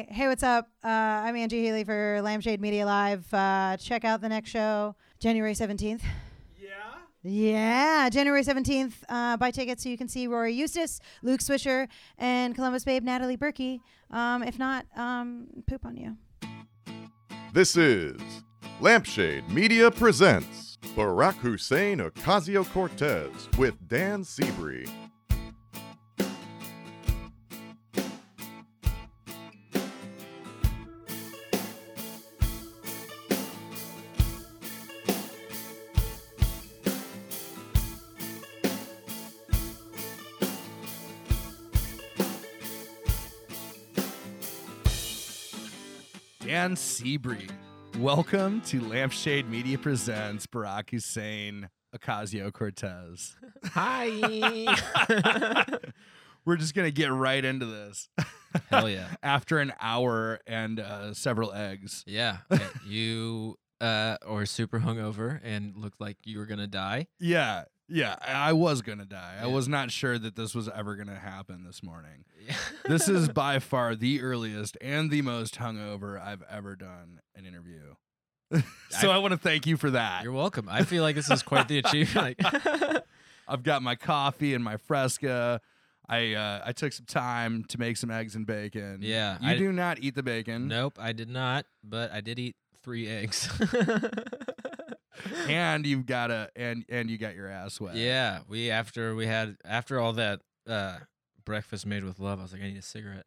Hey, what's up? Uh, I'm Angie Healy for Lampshade Media Live. Uh, check out the next show, January 17th. Yeah. Yeah, January 17th. Uh, buy tickets so you can see Rory Eustace, Luke Swisher, and Columbus Babe Natalie Berkey. Um, if not, um, poop on you. This is Lampshade Media presents Barack Hussein Ocasio Cortez with Dan Seabury. Dan Seabury. Welcome to Lampshade Media Presents Barack Hussein Ocasio Cortez. Hi. We're just going to get right into this. Hell yeah. After an hour and uh, several eggs. Yeah. You uh or super hungover and looked like you were gonna die. Yeah. Yeah. I I was going to die. I was not sure that this was ever going to happen this morning. This is by far the earliest and the most hungover I've ever done an interview. so I, want to thank you for that. You're welcome. I feel like this is quite the achievement. I've got my coffee and my Fresca. I uh, I took some time to make some eggs and bacon. Yeah, you I- do not eat the bacon, nope, I did not, but I did eat three eggs. and you've got a and and you got your ass wet. yeah, we after we had after all that uh breakfast made with love, I was like, I need a cigarette.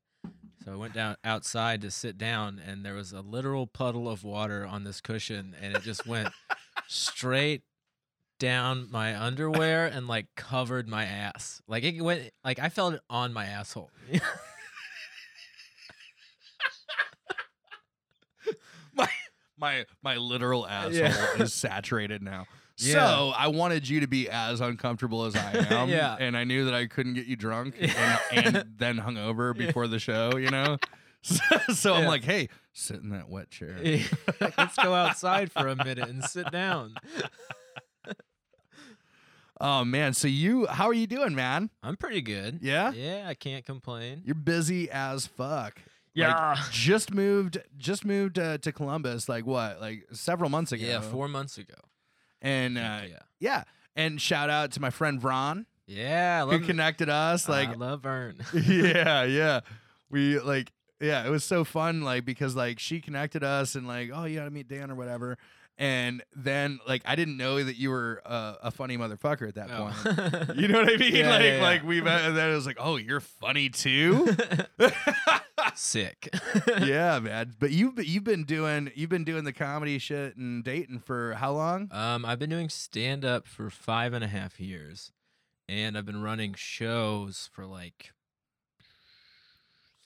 So I went down outside to sit down, and there was a literal puddle of water on this cushion, and it just went straight down my underwear and like covered my ass. Like it went, like I felt it on my asshole. my my my literal asshole Yeah. is saturated now. Yeah. So I wanted you to be as uncomfortable as I am. Yeah. And I knew that I couldn't get you drunk and, and then hungover before the show, you know? So, so I'm like, hey, sit in that wet chair. Let's go outside for a minute and sit down. Oh man, so you how are you doing, man? I'm pretty good. Yeah? Yeah, I can't complain. You're busy as fuck. Yeah. Like, just moved just moved uh, to Columbus like what? Like several months ago. Yeah, four months ago. And uh, yeah. yeah. And shout out to my friend Vron Yeah, who connected us like I love Vern. yeah, yeah. We like yeah, it was so fun like because like she connected us and like oh you got to meet Dan or whatever. And then like I didn't know that you were uh, a funny motherfucker at that Oh. point. You know what I mean? Yeah, like yeah, yeah. like we met and then it was like, "Oh, you're funny too?" Sick. yeah, man. But you've you've been doing you've been doing the comedy shit and dating for how long? Um, I've been doing stand up for five and a half years, and I've been running shows for like,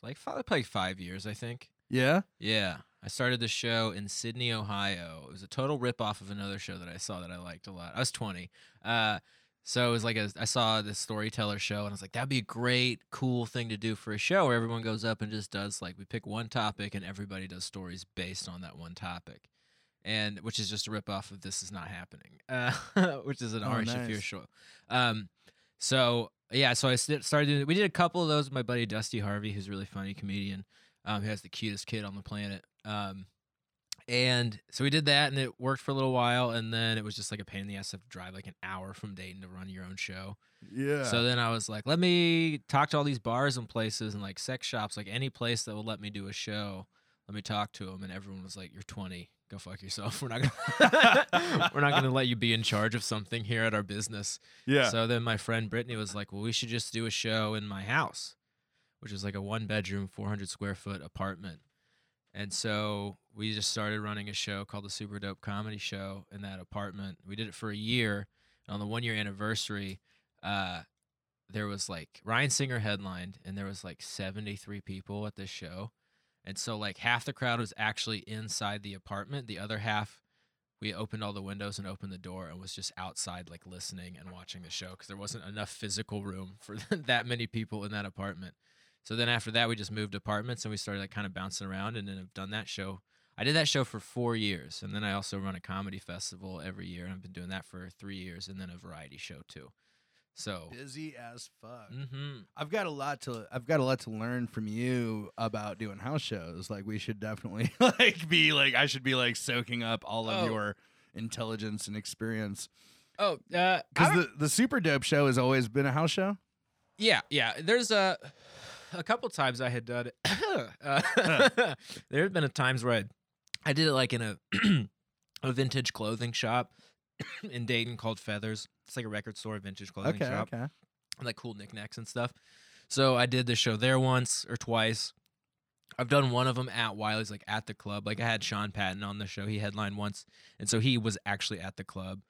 like like five years, I think. Yeah. Yeah, I started the show in Sidney, Ohio. It was a total rip off of another show that I saw that I liked a lot. I was 20. Uh, so it was like a, I saw this storyteller show and I was like, that'd be a great, cool thing to do for a show where everyone goes up and just does like we pick one topic and everybody does stories based on that one topic, and which is just a rip off of This Is Not Happening, uh, which is an Oh, Ari Shaffir show. Um, so yeah, so I started doing. We did a couple of those with my buddy Dusty Harvey, who's a really funny comedian. Um, who has the cutest kid on the planet. Um, and so we did that, and it worked for a little while, and then it was just like a pain in the ass to drive like an hour from Dayton to run your own show. Yeah. So then I was like, let me talk to all these bars and places and like sex shops, like any place that will let me do a show. Let me talk to them, and everyone was like, "You're 20, go fuck yourself. We're not gonna, we're not gonna let you be in charge of something here at our business." yeah. So then my friend Brittany was like, "Well, we should just do a show in my house, which is like a one bedroom, 400 square foot apartment." And so we just started running a show called the Super Dope Comedy Show in that apartment. We did it for a year. And on the one year anniversary, uh, there was like Ryan Singer headlined, and there was like 73 people at this show. And so like half the crowd was actually inside the apartment. The other half, we opened all the windows and opened the door and was just outside like listening and watching the show because there wasn't enough physical room for that many people in that apartment. So then after that, we just moved apartments and we started like kind of bouncing around and then I've done that show. I did that show for four years, and then I also run a comedy festival every year, and I've been doing that for three years, and then a variety show too. So, Busy as fuck. hmm I've got a lot to I've got a lot to learn from you about doing house shows. Like we should definitely like be like I should be like soaking up all of Oh. your intelligence and experience. oh, uh, Because don't- the, the super dope show has always been a house show. Yeah, yeah. There's a a couple times I had done it. uh, there had been a times where I I did it like in a a vintage clothing shop in Dayton called Feathers. It's like a record store, vintage clothing Okay, shop, okay. like cool knickknacks and stuff. So I did the show there once or twice. I've done one of them at Wiley's, like at the club. Like I had Sean Patton on the show. He headlined once, and so he was actually at the club.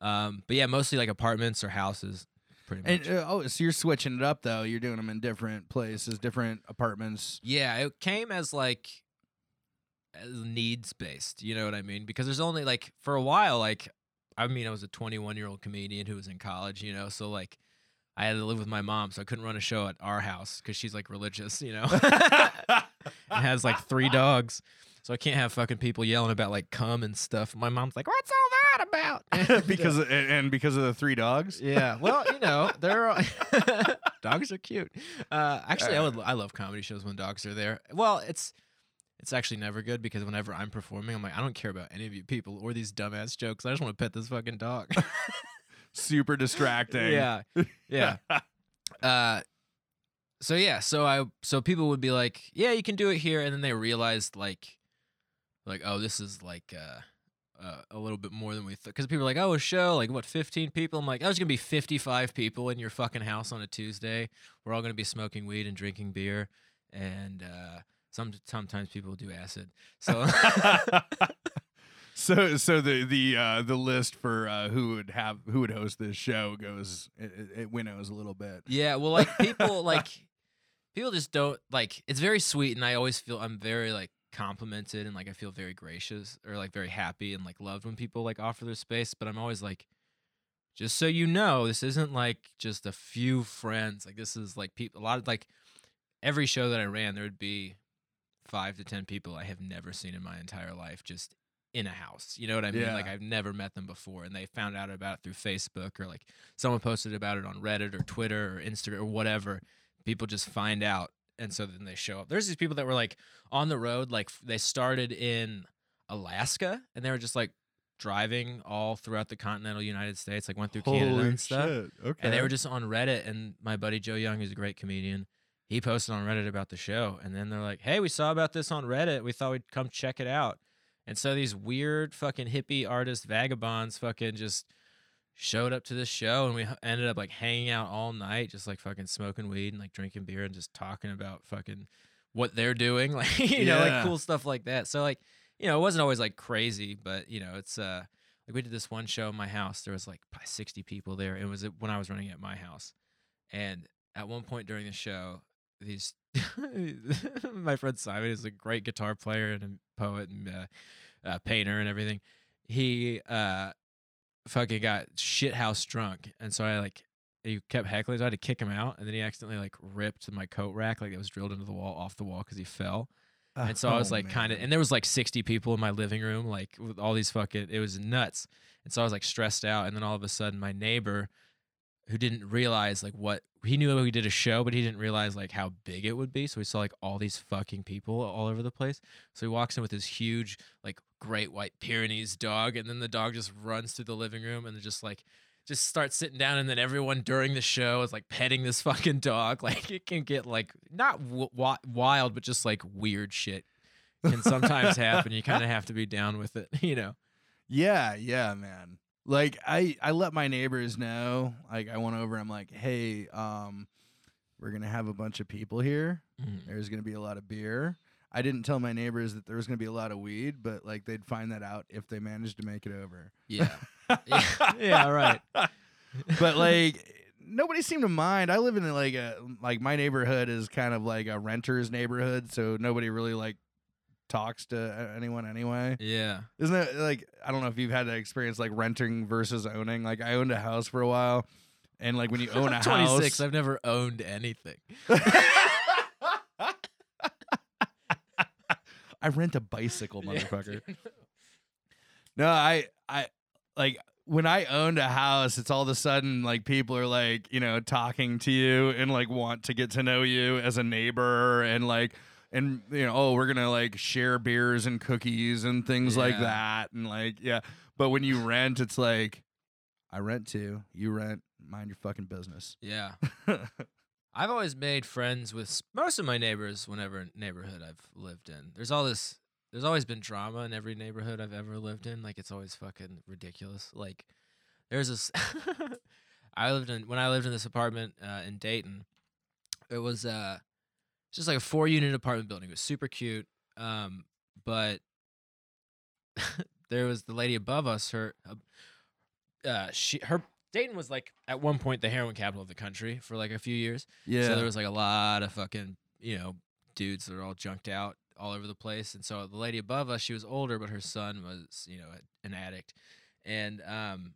Um, but yeah, mostly like apartments or houses, pretty much. And uh, oh, so you're switching it up though. You're doing them in different places, different apartments. Yeah, it came as like as needs based. You know what I mean? Because there's only like for a while, like I mean, I was a 21 year old comedian who was in college. You know, so like I had to live with my mom, so I couldn't run a show at our house because she's like religious. You know, and has like three dogs. So I can't have fucking people yelling about like cum and stuff. My mom's like, "What's all that about?" because of, and and because of the three dogs. Yeah, well, you know, they're all, dogs are cute. Uh, actually, I would I love comedy shows when dogs are there. Well, it's it's actually never good because whenever I'm performing, I'm like, I don't care about any of you people or these dumbass jokes. I just want to pet this fucking dog. Super distracting. yeah, yeah. Uh, so yeah, so I so people would be like, yeah, you can do it here, and then they realized like, like oh, this is like uh. Uh, a little bit more than we thought because people are like, "Oh, a show like what, 15 people?" I'm like, "Oh, there's gonna be 55 people in your fucking house on a Tuesday. We're all gonna be smoking weed and drinking beer, and uh, some sometimes people do acid. So so so the the uh, the list for uh, who would have who would host this show goes it, it- it winnows a little bit. Yeah, well, like people like people just don't like. It's very sweet, and I always feel I'm very like complimented, and like I feel very gracious or like very happy and like loved when people like offer their space. But I'm always like, just so you know, this isn't like just a few friends. Like this is like people. A lot of like every show that I ran, there would be five to ten people I have never seen in my entire life just in a house. You know what I mean? Like I've never met them before and they found out about it through Facebook or like someone posted about it on Reddit or Twitter or Instagram or whatever. People just find out and so then they show up. There's these people that were like on the road like they started in Alaska and they were just like driving all throughout the continental United States, like went through Canada and stuff. Okay. And they were just on Reddit, and my buddy Joe Young, who's a great comedian, he posted on Reddit about the show. And then they're like, hey, we saw about this on Reddit. We thought we'd come check it out. And so these weird fucking hippie artist vagabonds fucking just showed up to this show and we ended up like hanging out all night, just like fucking smoking weed and like drinking beer and just talking about fucking what they're doing. Like, you know, like cool stuff like that. So like, you know, it wasn't always like crazy, but you know, it's uh like we did this one show in my house. There was like probably 60 people there. It was when I was running at my house. And at one point during the show, these my friend Simon is a great guitar player and a poet and uh, uh, painter and everything. He uh fucking got shit house drunk, and so I like he kept heckling. So I had to kick him out, and then he accidentally like ripped my coat rack like it was drilled into the wall off the wall because he fell. Uh, and so I oh, was Oh, like kind of, and there was like 60 people in my living room, like with all these fucking, it was nuts. And so I was like stressed out. And then all of a sudden, my neighbor, who didn't realize like what he knew we did a show, but he didn't realize like how big it would be. So he saw like all these fucking people all over the place. So he walks in with his huge, like great white Pyrenees dog. And then the dog just runs through the living room and just like, just starts sitting down and then everyone during the show is like petting this fucking dog like it can get like not w- wi- wild but just like weird shit can sometimes happen you kind of have to be down with it you know Yeah, yeah, man. Like I I let my neighbors know. Like I went over. I'm like, hey, um, we're gonna have a bunch of people here. There's gonna be a lot of beer. I didn't tell my neighbors that there was gonna be a lot of weed, but like they'd find that out if they managed to make it over. yeah yeah, yeah right but like nobody seemed to mind. I live in like a like my neighborhood is kind of like a renter's neighborhood, so nobody really like talks to uh, anyone anyway. yeah Isn't it like I don't know if you've had that experience like renting versus owning. Like I owned a house for a while, and like when you own a 26 house, i've never owned anything I rent a bicycle, motherfucker. No, I I like when I owned a house, it's all of a sudden like people are like, you know, talking to you and like want to get to know you as a neighbor and like and you know, oh, we're gonna like share beers and cookies and things like that. And like, yeah. But when you rent, it's like I rent too. You rent, mind your fucking business. Yeah. I've always made friends with most of my neighbors whenever neighborhood I've lived in. There's all this there's always been drama in every neighborhood I've ever lived in. Like it's always fucking ridiculous. Like there's this I lived in when I lived in this apartment uh, in Dayton. It was uh just like a four unit apartment building. It was super cute. Um but there was the lady above us her uh she her Dayton was like at one point the heroin capital of the country for like a few years. yeah. So there was like a lot of fucking, you know, dudes that were all junked out all over the place. And so the lady above us, she was older, but her son was, you know, an addict. And um,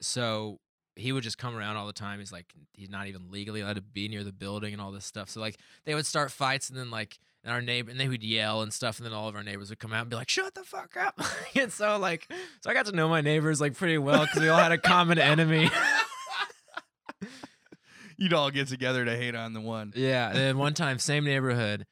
so he would just come around all the time. He's like, he's not even legally allowed to be near the building and all this stuff. So like they would start fights and then like, and our neighbor, and they would yell and stuff, and then all of our neighbors would come out and be like, "Shut the fuck up!" and so like, so I got to know my neighbors like pretty well because we all had a common enemy. You'd all get together to hate on the one. Yeah, and then one time, same neighborhood.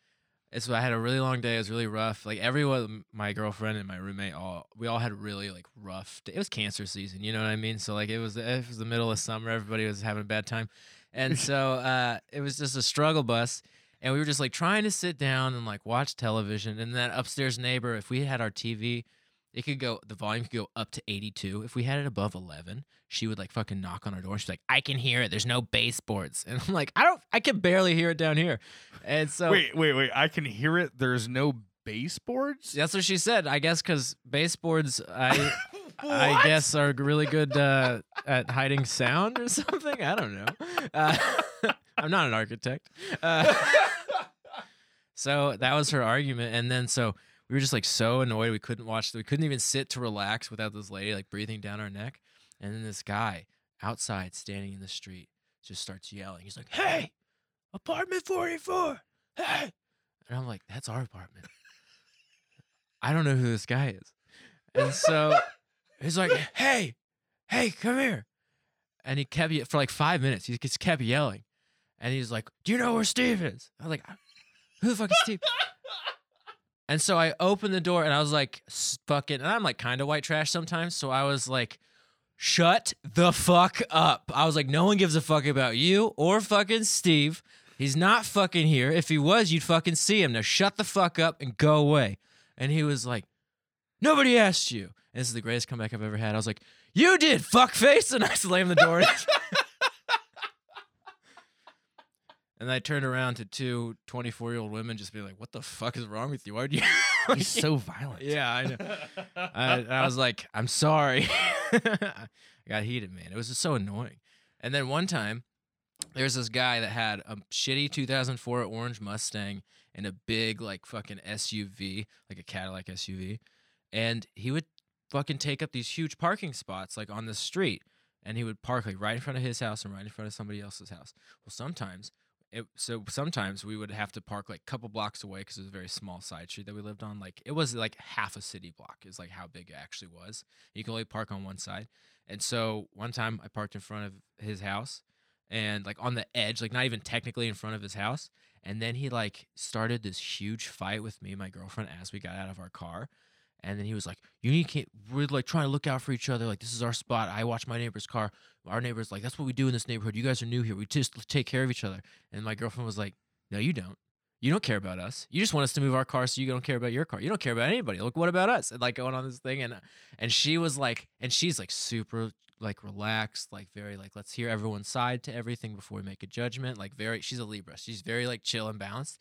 It's I had a really long day. It was really rough. Like everyone, my girlfriend and my roommate, all we all had really like rough. Day. It was cancer season, you know what I mean. So like it was it was the middle of summer. Everybody was having a bad time, and so uh, it was just a struggle bus. And we were just like trying to sit down and like watch television. And that upstairs neighbor, if we had our TV, it could go the volume could go up to 82. If we had it above 11, she would like fucking knock on our door. She's like, "I can hear it. There's no baseboards." And I'm like, "I don't. I can barely hear it down here." And so wait, wait, wait. I can hear it. There's no baseboards. that's what she said. I guess because baseboards, I I guess are really good uh, at hiding sound or something. I don't know. Uh, I'm not an architect. Uh, so that was her argument, and then so we were just like so annoyed we couldn't watch. We couldn't even sit to relax without this lady like breathing down our neck, and then this guy outside standing in the street just starts yelling. He's like, "Hey, apartment 44, hey!" And I'm like, "That's our apartment." I don't know who this guy is, and so he's like, "Hey, hey, come here!" And he kept for like five minutes. He just kept yelling, and he's like, "Do you know where Steve is?" I was like, "Who the fuck is Steve?" And so I opened the door and I was like, s- fucking, and I'm like kind of white trash sometimes. So I was like, shut the fuck up. I was like, no one gives a fuck about you or fucking Steve. He's not fucking here. If he was, you'd fucking see him. Now shut the fuck up and go away. And he was like, nobody asked you. This is the greatest comeback I've ever had. I was like, you did, fuckface. And I slammed the door. And I turned around to two 24 year old women just being like, what the fuck is wrong with you? Why'd you? He's so violent. yeah, I know. I, I was like, I'm sorry. I got heated, man. It was just so annoying. And then one time, there's this guy that had a shitty 2004 orange Mustang and a big, like, fucking SUV, like a Cadillac SUV. And he would fucking take up these huge parking spots, like, on the street. And he would park, like, right in front of his house and right in front of somebody else's house. Well, sometimes it, so sometimes we would have to park like a couple blocks away because it was a very small side street that we lived on. Like it was like half a city block is like how big it actually was. You could only park on one side. And so one time I parked in front of his house and like on the edge, like not even technically in front of his house. And then he like started this huge fight with me and my girlfriend as we got out of our car. And then he was like, "You need to, we're like trying to look out for each other. Like this is our spot. I watch my neighbor's car. Our neighbor's like, that's what we do in this neighborhood. You guys are new here. We just take care of each other." And my girlfriend was like, "No, you don't. You don't care about us. You just want us to move our car so you don't care about your car. You don't care about anybody. Look, what about us?" And like going on this thing, and and she was like, and she's like super like relaxed, like very like let's hear everyone's side to everything before we make a judgment. Like very, she's a Libra. She's very like chill and balanced.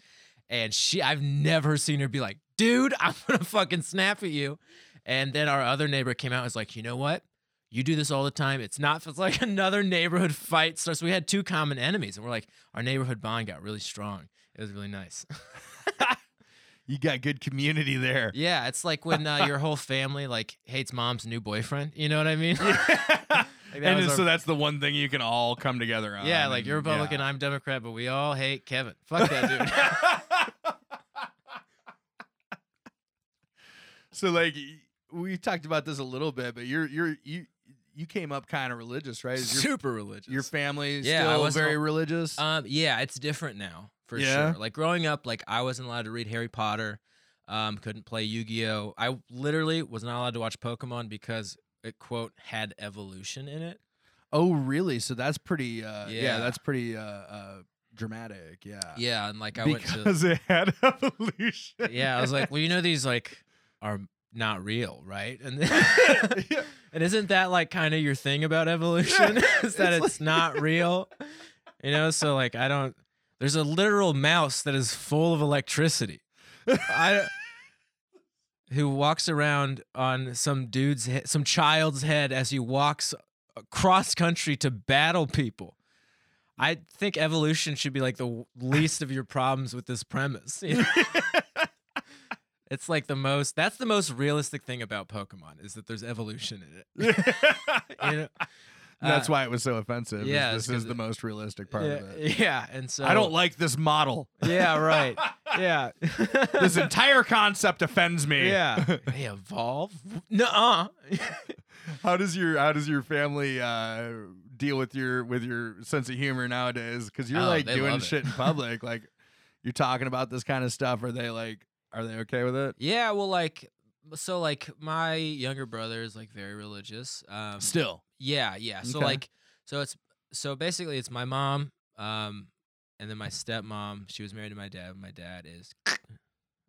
And she, I've never seen her be like, dude, I'm gonna fucking snap at you. And then our other neighbor came out and was like, you know what? You do this all the time. It's not, it's like another neighborhood fight starts. We had two common enemies, and we're like, our neighborhood bond got really strong. It was really nice. You got good community there. yeah, it's like when uh, your whole family like hates mom's new boyfriend. You know what I mean? Like, and was so that's the one thing you can all come together on. yeah, like you're Republican, yeah. I'm Democrat, but we all hate Kevin. Fuck that dude. So like we talked about this a little bit, but you're you're you you came up kind of religious, right? Your, super religious. your family Yeah, I wasn't very religious? Um, yeah, it's different now for Yeah? sure. Like growing up, like I wasn't allowed to read Harry Potter, um, couldn't play Yu Gi Oh. I literally was not allowed to watch Pokemon because it quote had evolution in it. oh, really? So that's pretty. Uh, yeah. Yeah. that's pretty uh, uh, dramatic. Yeah. Yeah, and like I went to because it had evolution. yeah, I was like, well, you know, these like are not real, right? And Yeah. and isn't that like kind of your thing about evolution? Is that it's it's, not real? You know, so like I don't. There's a literal mouse that is full of electricity. I who walks around on some dude's he- some child's head as he walks across country to battle people. I think evolution should be like the least of your problems with this premise. you know? It's like the most that's the most realistic thing about Pokemon is that there's evolution in it. you know? That's Uh, why it was so offensive. is yeah, this is the most realistic part yeah, of it. yeah, and so I don't like this model. Yeah, right. Yeah. this entire concept offends me. yeah. They evolve? Nuh-uh. how does your how does your family uh, deal with your with your sense of humor nowadays? Because you're Oh, like doing shit in public, like you're talking about this kind of stuff. Are they like are they okay with it? Yeah, well, like, so like my younger brother is like very religious. Um, Still, yeah, yeah. So Okay. like, so it's so basically it's my mom, um, and then my stepmom. She was married to my dad. My dad is, uh,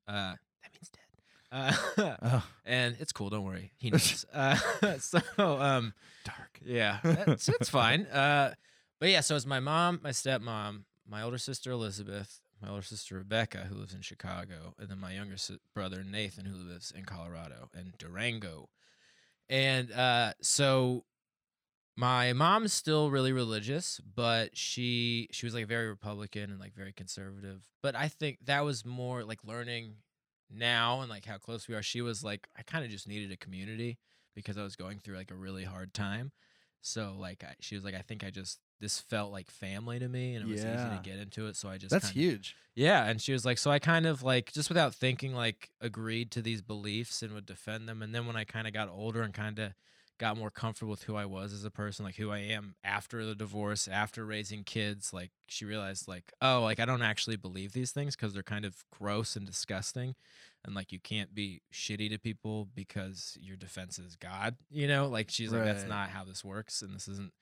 that means dead. Uh, oh, and it's cool. Don't worry, he knows. uh, so um, dark. Yeah, that's it's fine. Uh, but yeah, so it's my mom, my stepmom, my older sister Elizabeth, my older sister Rebecca, who lives in Chicago, and then my younger brother Nathan, who lives in Colorado and Durango. And uh, so my mom's still really religious, but she she was like very Republican and like very conservative. But I think that was more like learning now and like how close we are. She was like, I kind of just needed a community because I was going through like a really hard time. So like I, she was like, I think I just this felt like family to me, and it was easy to get into it. So I just That's kinda- huge. yeah, and she was like, so I kind of like just without thinking, like agreed to these beliefs and would defend them. And then when I kind of got older and kind of got more comfortable with who I was as a person, like who I am after the divorce, after raising kids, like she realized, like, oh, like I don't actually believe these things because they're kind of gross and disgusting. And like you can't be shitty to people because your defense is God, you know? Like she's like, that's not how this works. And this isn't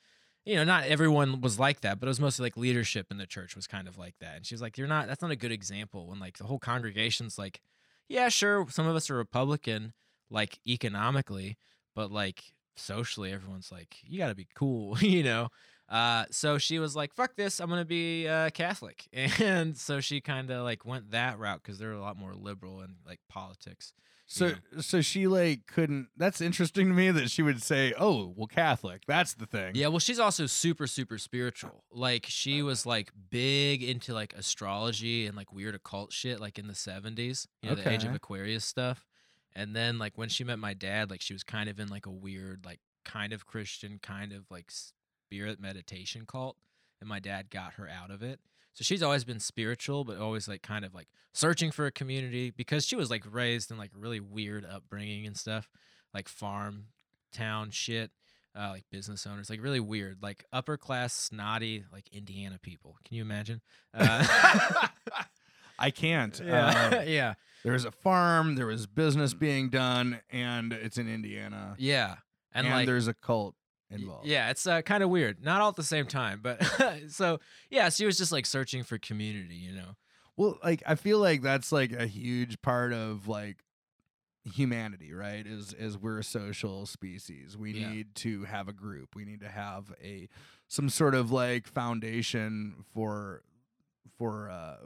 you know, not everyone was like that, but it was mostly like leadership in the church was kind of like that. And she was like, You're not, that's not a good example when like the whole congregation's like, Yeah, sure, some of us are Republican, like economically, but like socially, everyone's like, You gotta be cool, you know? Uh, so she was like, Fuck this, I'm gonna be uh, Catholic. And so she kind of like went that route because they're a lot more liberal in like politics. So Yeah. so she like couldn't. That's interesting to me that she would say, "Oh, well, Catholic." That's the thing. Yeah, well, she's also super, super spiritual. Like, she was like big into like astrology and like weird occult shit, like in the 70s, you know, the Age of Aquarius stuff. And then, like, when she met my dad, like, she was kind of in like a weird, like, kind of Christian, kind of like spirit meditation cult. And my dad got her out of it. So she's always been spiritual, but always like kind of like searching for a community because she was like raised in like really weird upbringing and stuff, like farm town shit uh, like business owners, like really weird, like upper class, snotty, like Indiana people. Can you imagine? Uh, I can't. yeah, Uh, yeah, there was a farm. There was business being done, and it's in Indiana. yeah, and, And, like there's a cult involved. Yeah, it's uh, kind of weird. Not all at the same time, but so yeah, she was just like searching for community, you know. Well, like I feel like that's like a huge part of like humanity, right? Is is we're a social species. We Yeah. need to have a group. We need to have a some sort of like foundation for for uh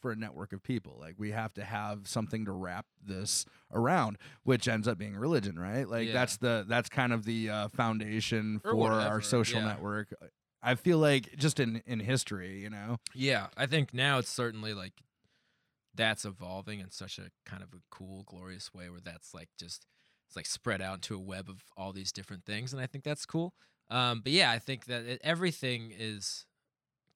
for a network of people. Like we have to have something to wrap this around, which ends up being religion, right? Like Yeah. that's the that's kind of the uh, foundation Or for whatever, our social yeah. network. I feel like just in in history, you know. Yeah, I think now it's certainly like that's evolving in such a kind of a cool, glorious way where that's like just it's like spread out into a web of all these different things, and I think that's cool. Um, but yeah, I think that it, everything is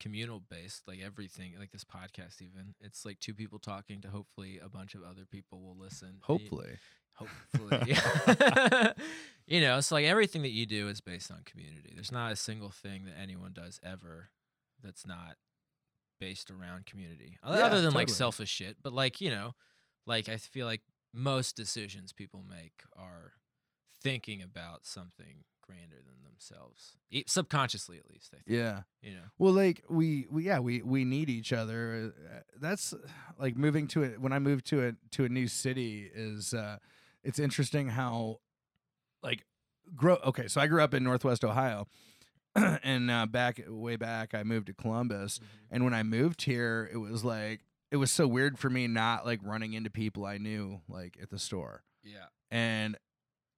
communal based, like everything, like this podcast. Even it's like two people talking to hopefully a bunch of other people will listen. Hopefully. hopefully you know it's like everything that you do is based on community there's not a single thing that anyone does ever that's not based around community Yeah, other than like selfish shit but like you know like i feel like most decisions people make are thinking about something grander than themselves e- subconsciously at least i think Yeah. you know Well, like we, we yeah we we need each other. Uh, That's like moving to it. When I moved to a to a new city, is uh, it's interesting how like grow. Okay, so I grew up in Northwest Ohio, and uh, back way back, I moved to Columbus. And when I moved here, it was like it was so weird for me not like running into people I knew like at the store yeah and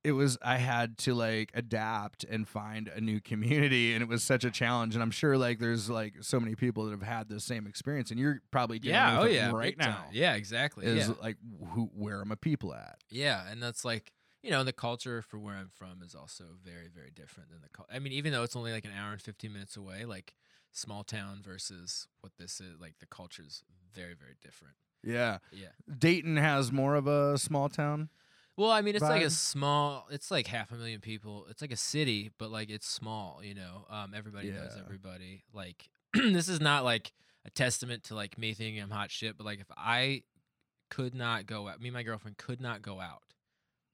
it was I had to like adapt and find a new community and it was such a challenge and I'm sure like there's like so many people that have had the same experience and you're probably dealing yeah oh, with oh it yeah right big time. now yeah exactly is yeah. like who where are my people at Yeah, and that's like you know the culture for where I'm from is also very very different than the. Cul- I mean, even though it's only like an hour and fifteen minutes away, like small town versus what this is, like the culture's very very different. yeah Yeah. Dayton has more of a small town Well, I mean, it's like a small. It's like half a million people. It's like a city, but like it's small. You know, um, everybody knows everybody. Like this is not like a testament to like me thinking I'm hot shit, but like if I could not go out, me and my girlfriend could not go out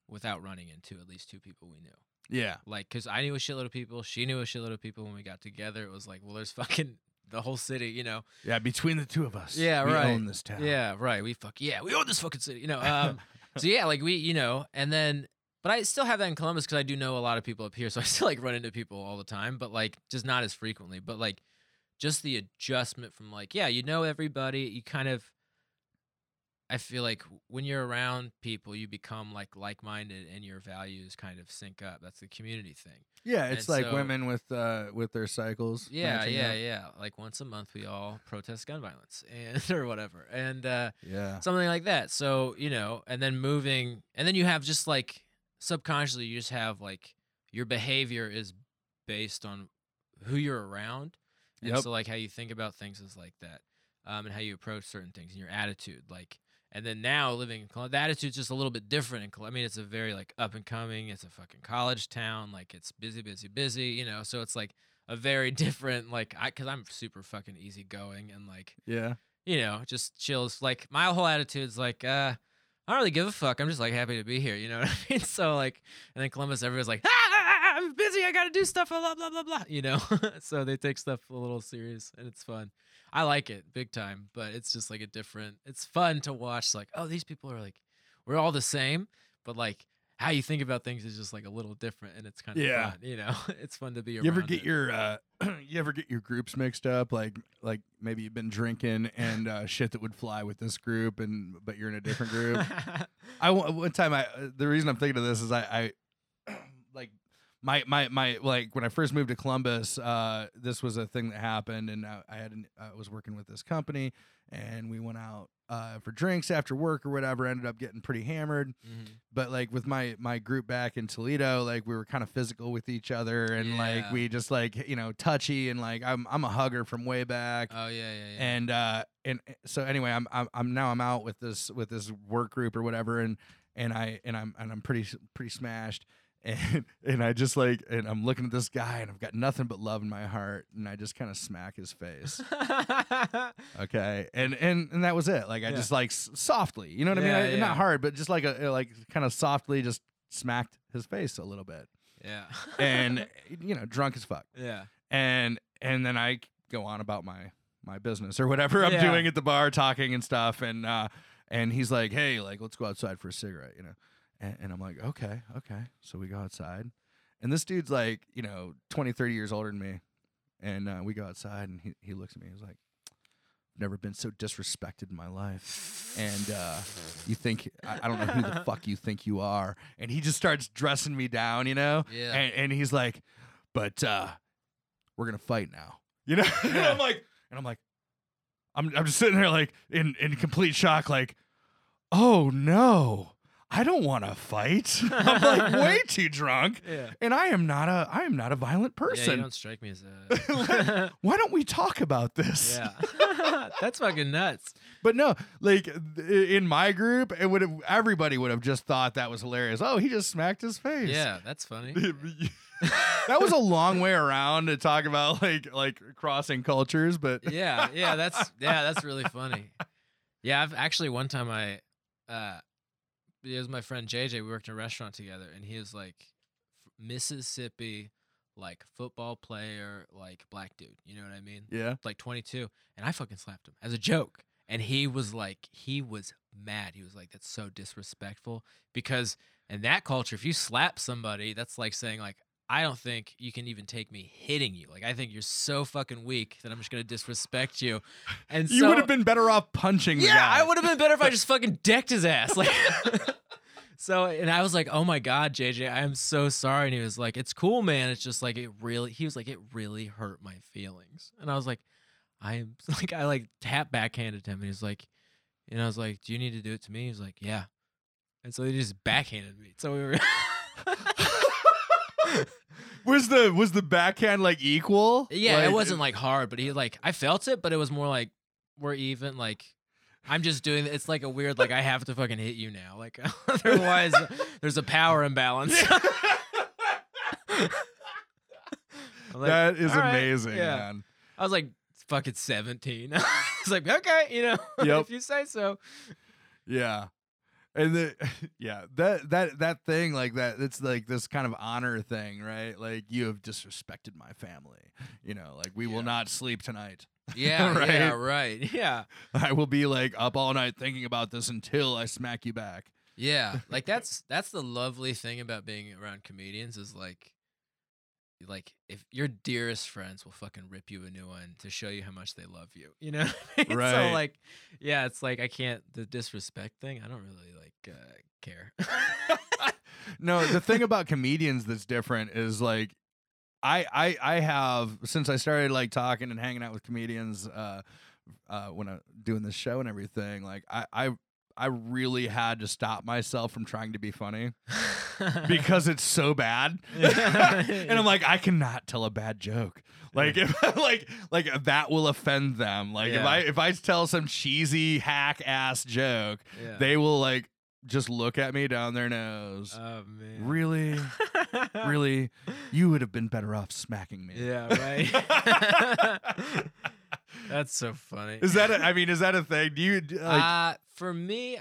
without running into at least two people we knew. yeah like because I knew a shitload of people, she knew a shitload of people when we got together. It was like, well, there's fucking the whole city, you know. yeah between the two of us Yeah, we right. own this town Yeah, right. We fuck yeah, we own this fucking city, you know. Um, so yeah, like we, you know, and then, but I still have that in Columbus because I do know a lot of people up here, so I still like run into people all the time, but like just not as frequently. But like, just the adjustment from like, yeah, you know everybody, you kind of. I feel like when you're around people, you become like like-minded, and your values kind of sync up. That's the community thing. yeah it's And like so- women with uh with their cycles Yeah, yeah, up. yeah. Like once a month, we all protest gun violence and or whatever, and uh, yeah something like that. So you know, and then moving, and then you have just like subconsciously, you just have like your behavior is based on who you're around, and Yep. so like how you think about things is like that, um, and how you approach certain things and your attitude, like. And then now living in Columbus, the attitude's just a little bit different. In I mean, it's a very like up and coming. It's a fucking college town. Like it's busy, busy, busy. You know, so it's like a very different like I because I'm super fucking easygoing and like yeah you know just chills. Like my whole attitude's like uh I don't really give a fuck. I'm just like happy to be here. You know what I mean? So like and then Columbus, everyone's like ah, ah, I'm busy. I got to do stuff. Blah blah blah blah. You know, so they take stuff a little serious and it's fun. I like it big time, but it's just like a different. It's fun to watch. Like oh these people are like we're all the same, but like. How you think about things is just like a little different, and it's kind of Yeah. fun. You know, it's fun to be around. you ever get it. your uh you ever get your groups mixed up like like maybe you've been drinking and uh shit that would fly with this group and but you're in a different group I one time I uh, the reason I'm thinking of this is I I my my my like when I first moved to Columbus uh this was a thing that happened and I, I had an, I was working with this company and we went out uh for drinks after work or whatever ended up getting pretty hammered Mhm. but like with my my group back in Toledo, like we were kind of physical with each other, and like we just like you know touchy, and like I'm I'm a hugger from way back, Oh yeah, yeah, yeah. and uh and so anyway, I'm I'm, I'm now I'm out with this with this work group or whatever, and and I and I'm and I'm pretty pretty smashed. And and I just like and I'm looking at this guy and I've got nothing but love in my heart and I just kind of smack his face. Okay, and and and that was it. Like I Yeah. just like s- softly, you know what I mean? I, yeah. Not hard, but just like a like kind of softly, just smacked his face a little bit, yeah. and you know, drunk as fuck. yeah. And and then I go on about my my business or whatever I'm Yeah. doing at the bar, talking and stuff, and uh, and he's like, hey, like let's go outside for a cigarette, you know, and, and I'm like, okay, okay, so we go outside, and this dude's like, you know, 20, 30 years older than me, and uh, we go outside, and he he looks at me, he's like. Never been so disrespected in my life, and uh, you think I, I don't know who the fuck you think you are, and he just starts dressing me down, you know, Yeah. and, and he's like, but uh, we're gonna fight now, you know, and I'm like, and I'm like, I'm I'm just sitting there like in in complete shock, like, oh no, I don't want to fight. I'm like way too drunk, Yeah. and I am not a I am not a violent person. Yeah, you don't strike me as a. Why don't we talk about this? yeah. That's fucking nuts. But no, like in my group, it would have everybody would have just thought that was hilarious. Oh, he just smacked his face. Yeah, that's funny. that was a long way around to talk about like like crossing cultures, but yeah, yeah, that's yeah, that's really funny. Yeah, I've actually one time I uh it was my friend JJ, we worked in a restaurant together and he was like Mississippi like football player, like black dude, you know what I mean? yeah. Like 22 and I fucking slapped him as a joke. And he was like he was mad. He was like that's so disrespectful because in that culture if you slap somebody, that's like saying like I don't think you can even take me hitting you. Like I think you're so fucking weak that I'm just gonna disrespect you. And You so, would have been better off punching the yeah. I would have been better if I just fucking decked his ass. Like, so, and I was like, "Oh my god, JJ, I am so sorry." And he was like, "It's cool, man. It's just like it really." He was like, "It really hurt my feelings," and I was like, "I am like I like tap backhanded him." And he was like, and I was like, "Do you need to do it to me?" He was like, "Yeah," and so he just backhanded me. So we were. Was the was the backhand like equal? Yeah, Like, it wasn't like hard, but he like I felt it, but it was more like we're even. Like I'm just doing. It's like a weird like I have to fucking hit you now. Like otherwise, there's a power imbalance. I'm like, that is "All right, amazing, yeah." man. I was like fucking 17. I was like, okay, you know, Yep. if you say so. Yeah. And the yeah, that that that thing like that it's like this kind of honor thing, right? Like you have disrespected my family. You know, like we will not sleep tonight. Yeah, Right? yeah, right. Yeah. I will be like up all night thinking about this until I smack you back. Yeah, like that's that's the lovely thing about being around comedians is like like if your dearest friends will fucking rip you a new one to show you how much they love you. You know? what I mean? Right. So like yeah, it's like I can't the disrespect thing, I don't really like uh care. no, the thing about comedians that's different is like I I I have since I started like talking and hanging out with comedians uh uh when I doing this show and everything, like I I I really had to stop myself from trying to be funny because it's so bad. and I'm like, I cannot tell a bad joke. Like if like like that will offend them. Like if I if I tell some cheesy hack ass joke, yeah. they will like just look at me down their nose. Oh man. really? really? You would have been better off smacking me. Yeah, right. That's so funny. Is that a, I mean, is that a thing? Do you like uh, for me,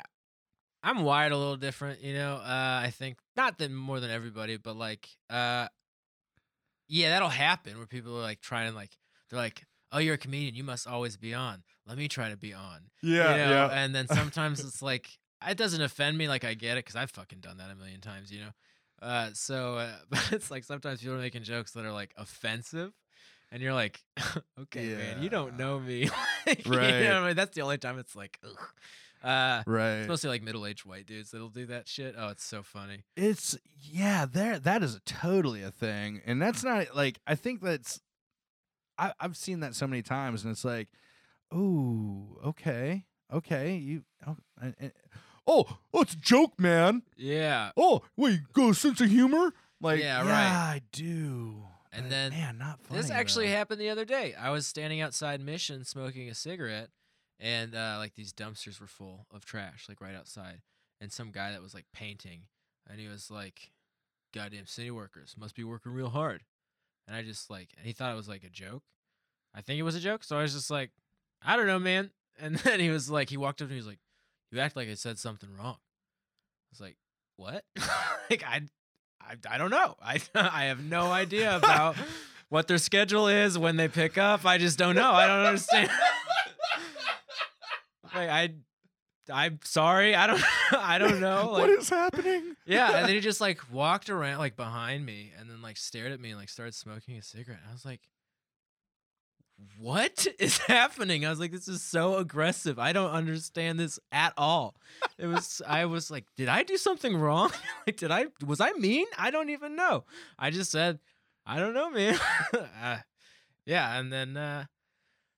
I'm wired a little different. You know, uh, I think not that more than everybody, but like, uh, yeah, that'll happen where people are like trying to like, they're like, "Oh, you're a comedian. You must always be on. Let me try to be on." Yeah, you know? yeah. And then sometimes it's like, it doesn't offend me. Like I get it because I've fucking done that a million times. You know. Uh, so, uh, but it's like sometimes people are making jokes that are like offensive, and you're like, okay, man, you don't know me. Like, you Right. know I mean? That's the only time it's like, ugh. Uh, right. it's mostly like middle-aged white dudes that'll do that shit. Oh, it's so funny. It's yeah, there that is totally a thing, and that's not like I think that's I I've seen that so many times, and it's like, oh, okay, okay, you, oh, I- I- oh, oh, it's a joke, man. Yeah. Oh, wait, you go sense of humor, like Yeah, yeah, right. I do. And but then man, not funny. This actually though. happened the other day. I was standing outside Mission smoking a cigarette, and uh, like these dumpsters were full of trash, like right outside. And some guy that was like painting, and he was like, "Goddamn city workers must be working real hard." And I just like, and he thought it was like a joke. I think it was a joke, so I was just like, "I don't know, man." And then he was like, he walked up to me, he was like, "You act like I said something wrong." I was like, "What?" like I, I, I don't know. I I have no idea about what their schedule is when they pick up. I just don't know. I don't understand. like I, I'm sorry. I don't. I don't know. Like what is happening? yeah, and then he just like walked around like behind me and then like stared at me and like started smoking a cigarette. I was like, "What is happening?" I was like, "This is so aggressive. I don't understand this at all." It was I was like, "Did I do something wrong? like did I was I mean? I don't even know." I just said, "I don't know, man." uh, yeah, and then uh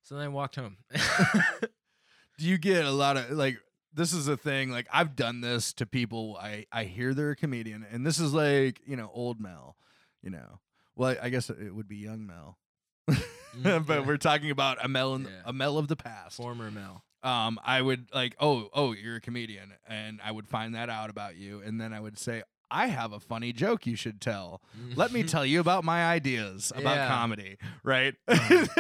so then I walked home. Do you get a lot of like? this is a thing. Like I've done this to people. I I hear they're a comedian, and this is like you know old Mel. You know, well I guess it would be young Mel. But yeah. we're talking about a Mel in, Yeah. a Mel of the past. former Mel. um, I would like, oh, oh, you're a comedian, and I would find that out about you, and then I would say, I have a funny joke you should tell. Let me tell you about my ideas about Yeah. comedy, right?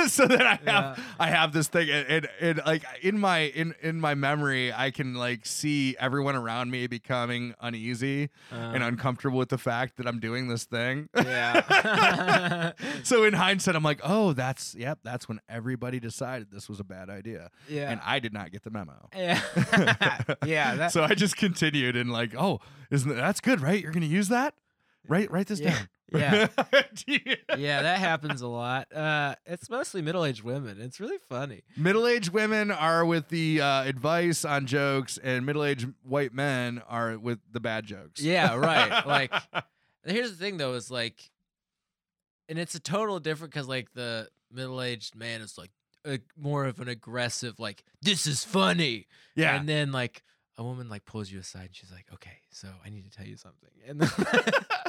So that I have, Yeah. I have this thing, and, and, and like in my in in my memory, I can like see everyone around me becoming uneasy and Uh, uncomfortable with the fact that I'm doing this thing. yeah. so in hindsight, I'm like, oh, that's yep, that's when everybody decided this was a bad idea, yeah. and I did not get the memo. yeah. yeah. That, so I just continued and like, oh, isn't that, that's good, right? You're gonna use that? Right? write this Yeah, down. yeah. yeah. that happens a lot. Uh, it's mostly middle-aged women. It's really funny. Middle-aged women are with the uh, advice on jokes, and middle-aged white men are with the bad jokes. Yeah, right. Like, here's the thing though, is like, and it's a total different because like the middle-aged man is like a, more of an aggressive, like this is funny, yeah, and then like a woman like pulls you aside and she's like, okay, so I need to tell you something, and then,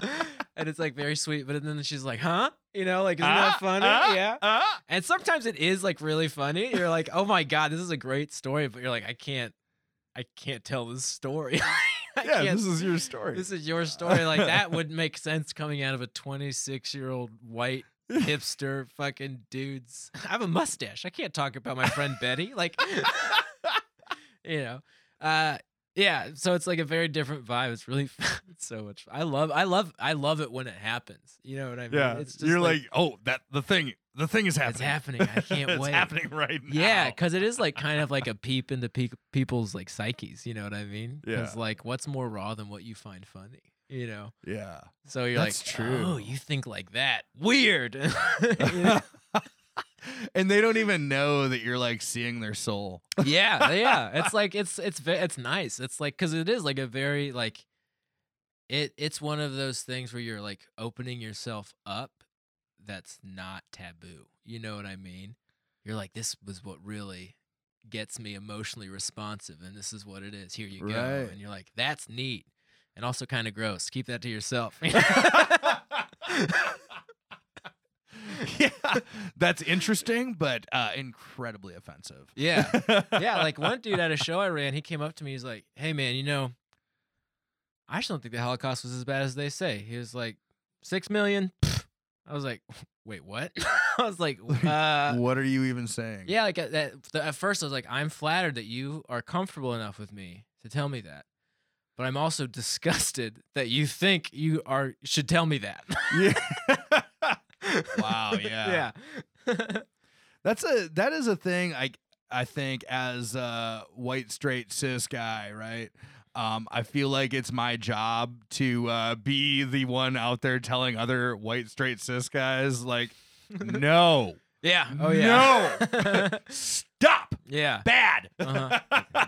and it's like very sweet, but then she's like, huh, you know, like isn't Ah, that funny? ah, yeah. ah. And sometimes it is like really funny. You're like, oh my god, this is a great story, but you're like, I can't, I can't tell this story. Yeah, this is your story. this is your story. Like that would make sense coming out of a 26 year old white hipster fucking dudes. I have a mustache. I can't talk about my friend Betty. Like, you know, uh, yeah. So it's like a very different vibe. It's really it's so much. I love. I love. I love it when it happens. You know what I mean? yeah, It's just you're like, oh, that the thing, the thing is happening. It's happening. I can't it's wait. It's happening right now. Yeah, because it is like kind of like a peep into pe- people's like psyches. You know what I mean? Yeah. Because like, what's more raw than what you find funny? You know. yeah. So you're That's like, true. oh, you think like that? Weird. And they don't even know that you're like seeing their soul. yeah, yeah. It's like it's it's it's nice. It's like because it is like a very like it. It's one of those things where you're like opening yourself up. That's not taboo. You know what I mean? You're like, this was what really gets me emotionally responsive, and this is what it is. Here you go. Right. And you're like, that's neat, and also kind of gross. Keep that to yourself. yeah, that's interesting, but uh, incredibly offensive. Yeah. yeah, like one dude at a show I ran, he came up to me. He's like, "Hey, man, you know, I just don't think the Holocaust was as bad as they say." He was like, six million. Pfft." I was like, "Wait, what?" I was like, uh, what are you even saying? "Yeah." Like at, at first, I was like, "I'm flattered that you are comfortable enough with me to tell me that." But I'm also disgusted that you think you are should tell me that. Yeah. Wow. Yeah. yeah. That's a that is a thing. I I think as a white straight cis guy, right? Um, I feel like it's my job to uh, be the one out there telling other white straight cis guys, like, no, yeah. Oh yeah. no, stop, yeah. bad, Uh-huh.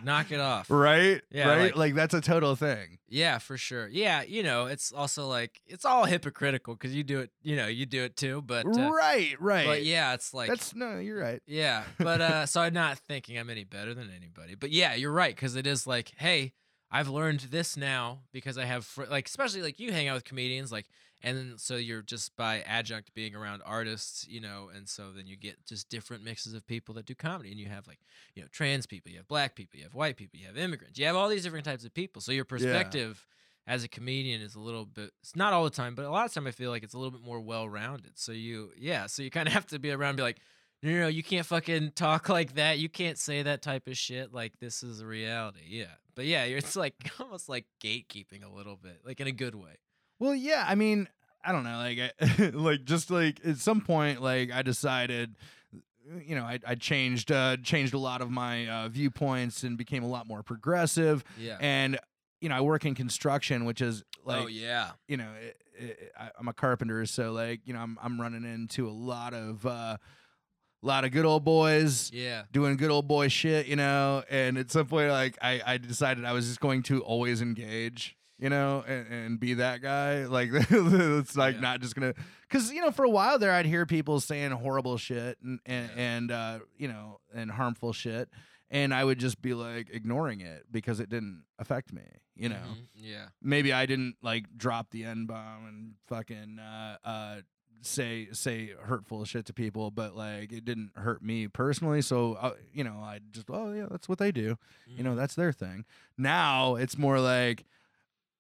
Knock it off. right? Yeah, right. like- Like, that's a total thing. Yeah, for sure. Yeah, you know, it's also like it's all hypocritical because you do it. You know, you do it too. But uh, right, right. but yeah, it's like that's no, you're right. yeah. But uh, so I'm not thinking I'm any better than anybody. But yeah, you're right because it is like, hey, I've learned this now because I have fr- like, especially like you hang out with comedians, like, and then so you're just by adjunct being around artists, you know, and so then you get just different mixes of people that do comedy, and you have like, you know, trans people, you have black people, you have white people, you have immigrants, you have all these different types of people. So your perspective as a comedian is a little bit it's not all the time but a lot of time i feel like it's a little bit more well-rounded. So you yeah so you kind of have to be around and be like no, no no you can't fucking talk like that. You can't say that type of shit. Like this is a reality. Yeah. But yeah it's like almost like gatekeeping a little bit like in a good way Well, yeah. I mean, I don't know. Like, I, like just like at some point, like I decided, you know, I, I changed uh, changed a lot of my uh, viewpoints and became a lot more progressive. yeah And you know, I work in construction, which is like, oh yeah you know, it, it, I, I'm a carpenter, so like, you know, I'm I'm running into a lot of uh, lot of good old boys yeah doing good old boy shit, you know. And at some point, like I, I decided I was just going to always engage, you know, and, and be that guy. Like it's like Yeah. not just gonna, because you know, for a while there, I'd hear people saying horrible shit and and, Yeah. and uh, you know, and harmful shit. and I would just be like ignoring it because it didn't affect me. You know, Mhm, Yeah. maybe I didn't like drop the n bomb and fucking uh, uh, say say hurtful shit to people, but like it didn't hurt me personally. So uh, you know, I just oh yeah, that's what they do. You know, that's their thing. Now it's more like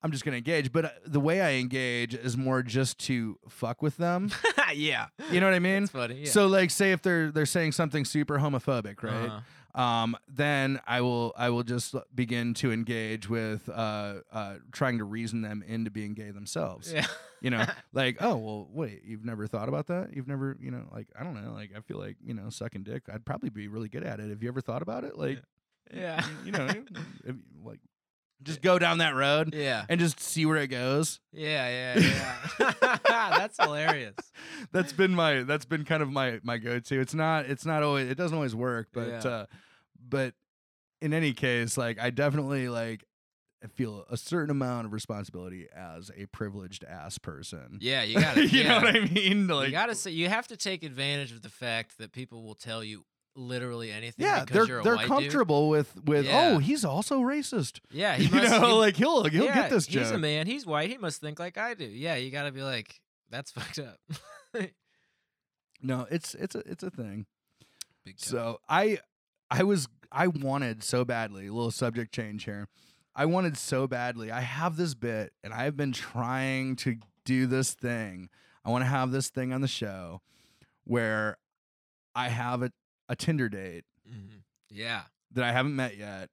I'm just gonna engage, but uh, the way I engage is more just to fuck with them. yeah. You know what I mean? That's funny. Yeah. So like, say if they're they're saying something super homophobic, right? Uh-huh. um, then I will I will just begin to engage with uh, uh, trying to reason them into being gay themselves. Yeah. You know, like oh well, wait, you've never thought about that? You've never, you know, like I don't know, like I feel like you know, sucking dick, I'd probably be really good at it. Have you ever thought about it? Like, Yeah. you know, if, like just go down that road Yeah. and just see where it goes. Yeah. Yeah. Yeah. That's hilarious. That's been my that's been kind of my my go to. It's not it's not always it doesn't always work, but Yeah. uh but in any case, like I definitely like feel a certain amount of responsibility as a privileged ass person. Yeah. You got to you yeah. know what I mean? Like you got to say you have to take advantage of the fact that people will tell you literally anything. yeah, because they're you're a they're white dude. comfortable with with Yeah. oh he's also racist. Yeah, he you must. know, he- like he'll he'll yeah, get this joke. He's a man. He's white. He must think like I do. Yeah, you got to be like, that's fucked up. No, it's it's a it's a thing. Big. So I I was I wanted so badly, a little subject change here. I wanted so badly. I have this bit and I've been trying to do this thing. I want to have this thing on the show where I have a, a Tinder date Mhm. Yeah. that I haven't met yet.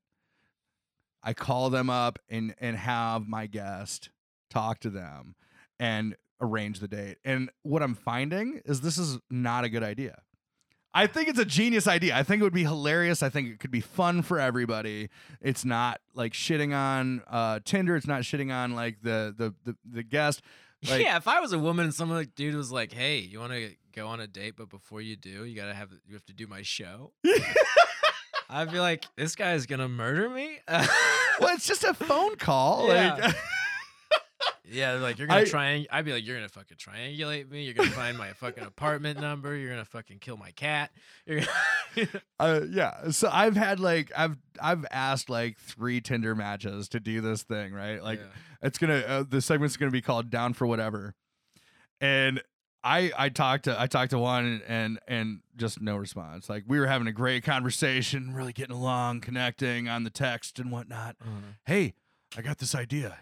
I call them up and and have my guest talk to them and arrange the date. And what I'm finding is this is not a good idea. I think it's a genius idea. I think it would be hilarious. I think it could be fun for everybody. It's not like shitting on uh, Tinder. It's not shitting on like the the the, the guest. Like, yeah, if I was a woman and some like, dude was like, "Hey, you want to go on a date, but before you do, you gotta have you have to do my show." I'd be like, "This guy's gonna murder me." well, it's just a phone call. Yeah. Like, yeah, like you're gonna I- try. and I'd be like, "You're gonna fucking triangulate me. You're gonna find my fucking apartment number. You're gonna fucking kill my cat." You're gonna uh, yeah. So I've had like I've I've asked like three Tinder matches to do this thing, right? Like Yeah. it's gonna uh, the segment's gonna be called Down for Whatever, and I I talked to I talked to one and and just no response. Like we were having a great conversation, really getting along, connecting on the text and whatnot. Hey, I got this idea.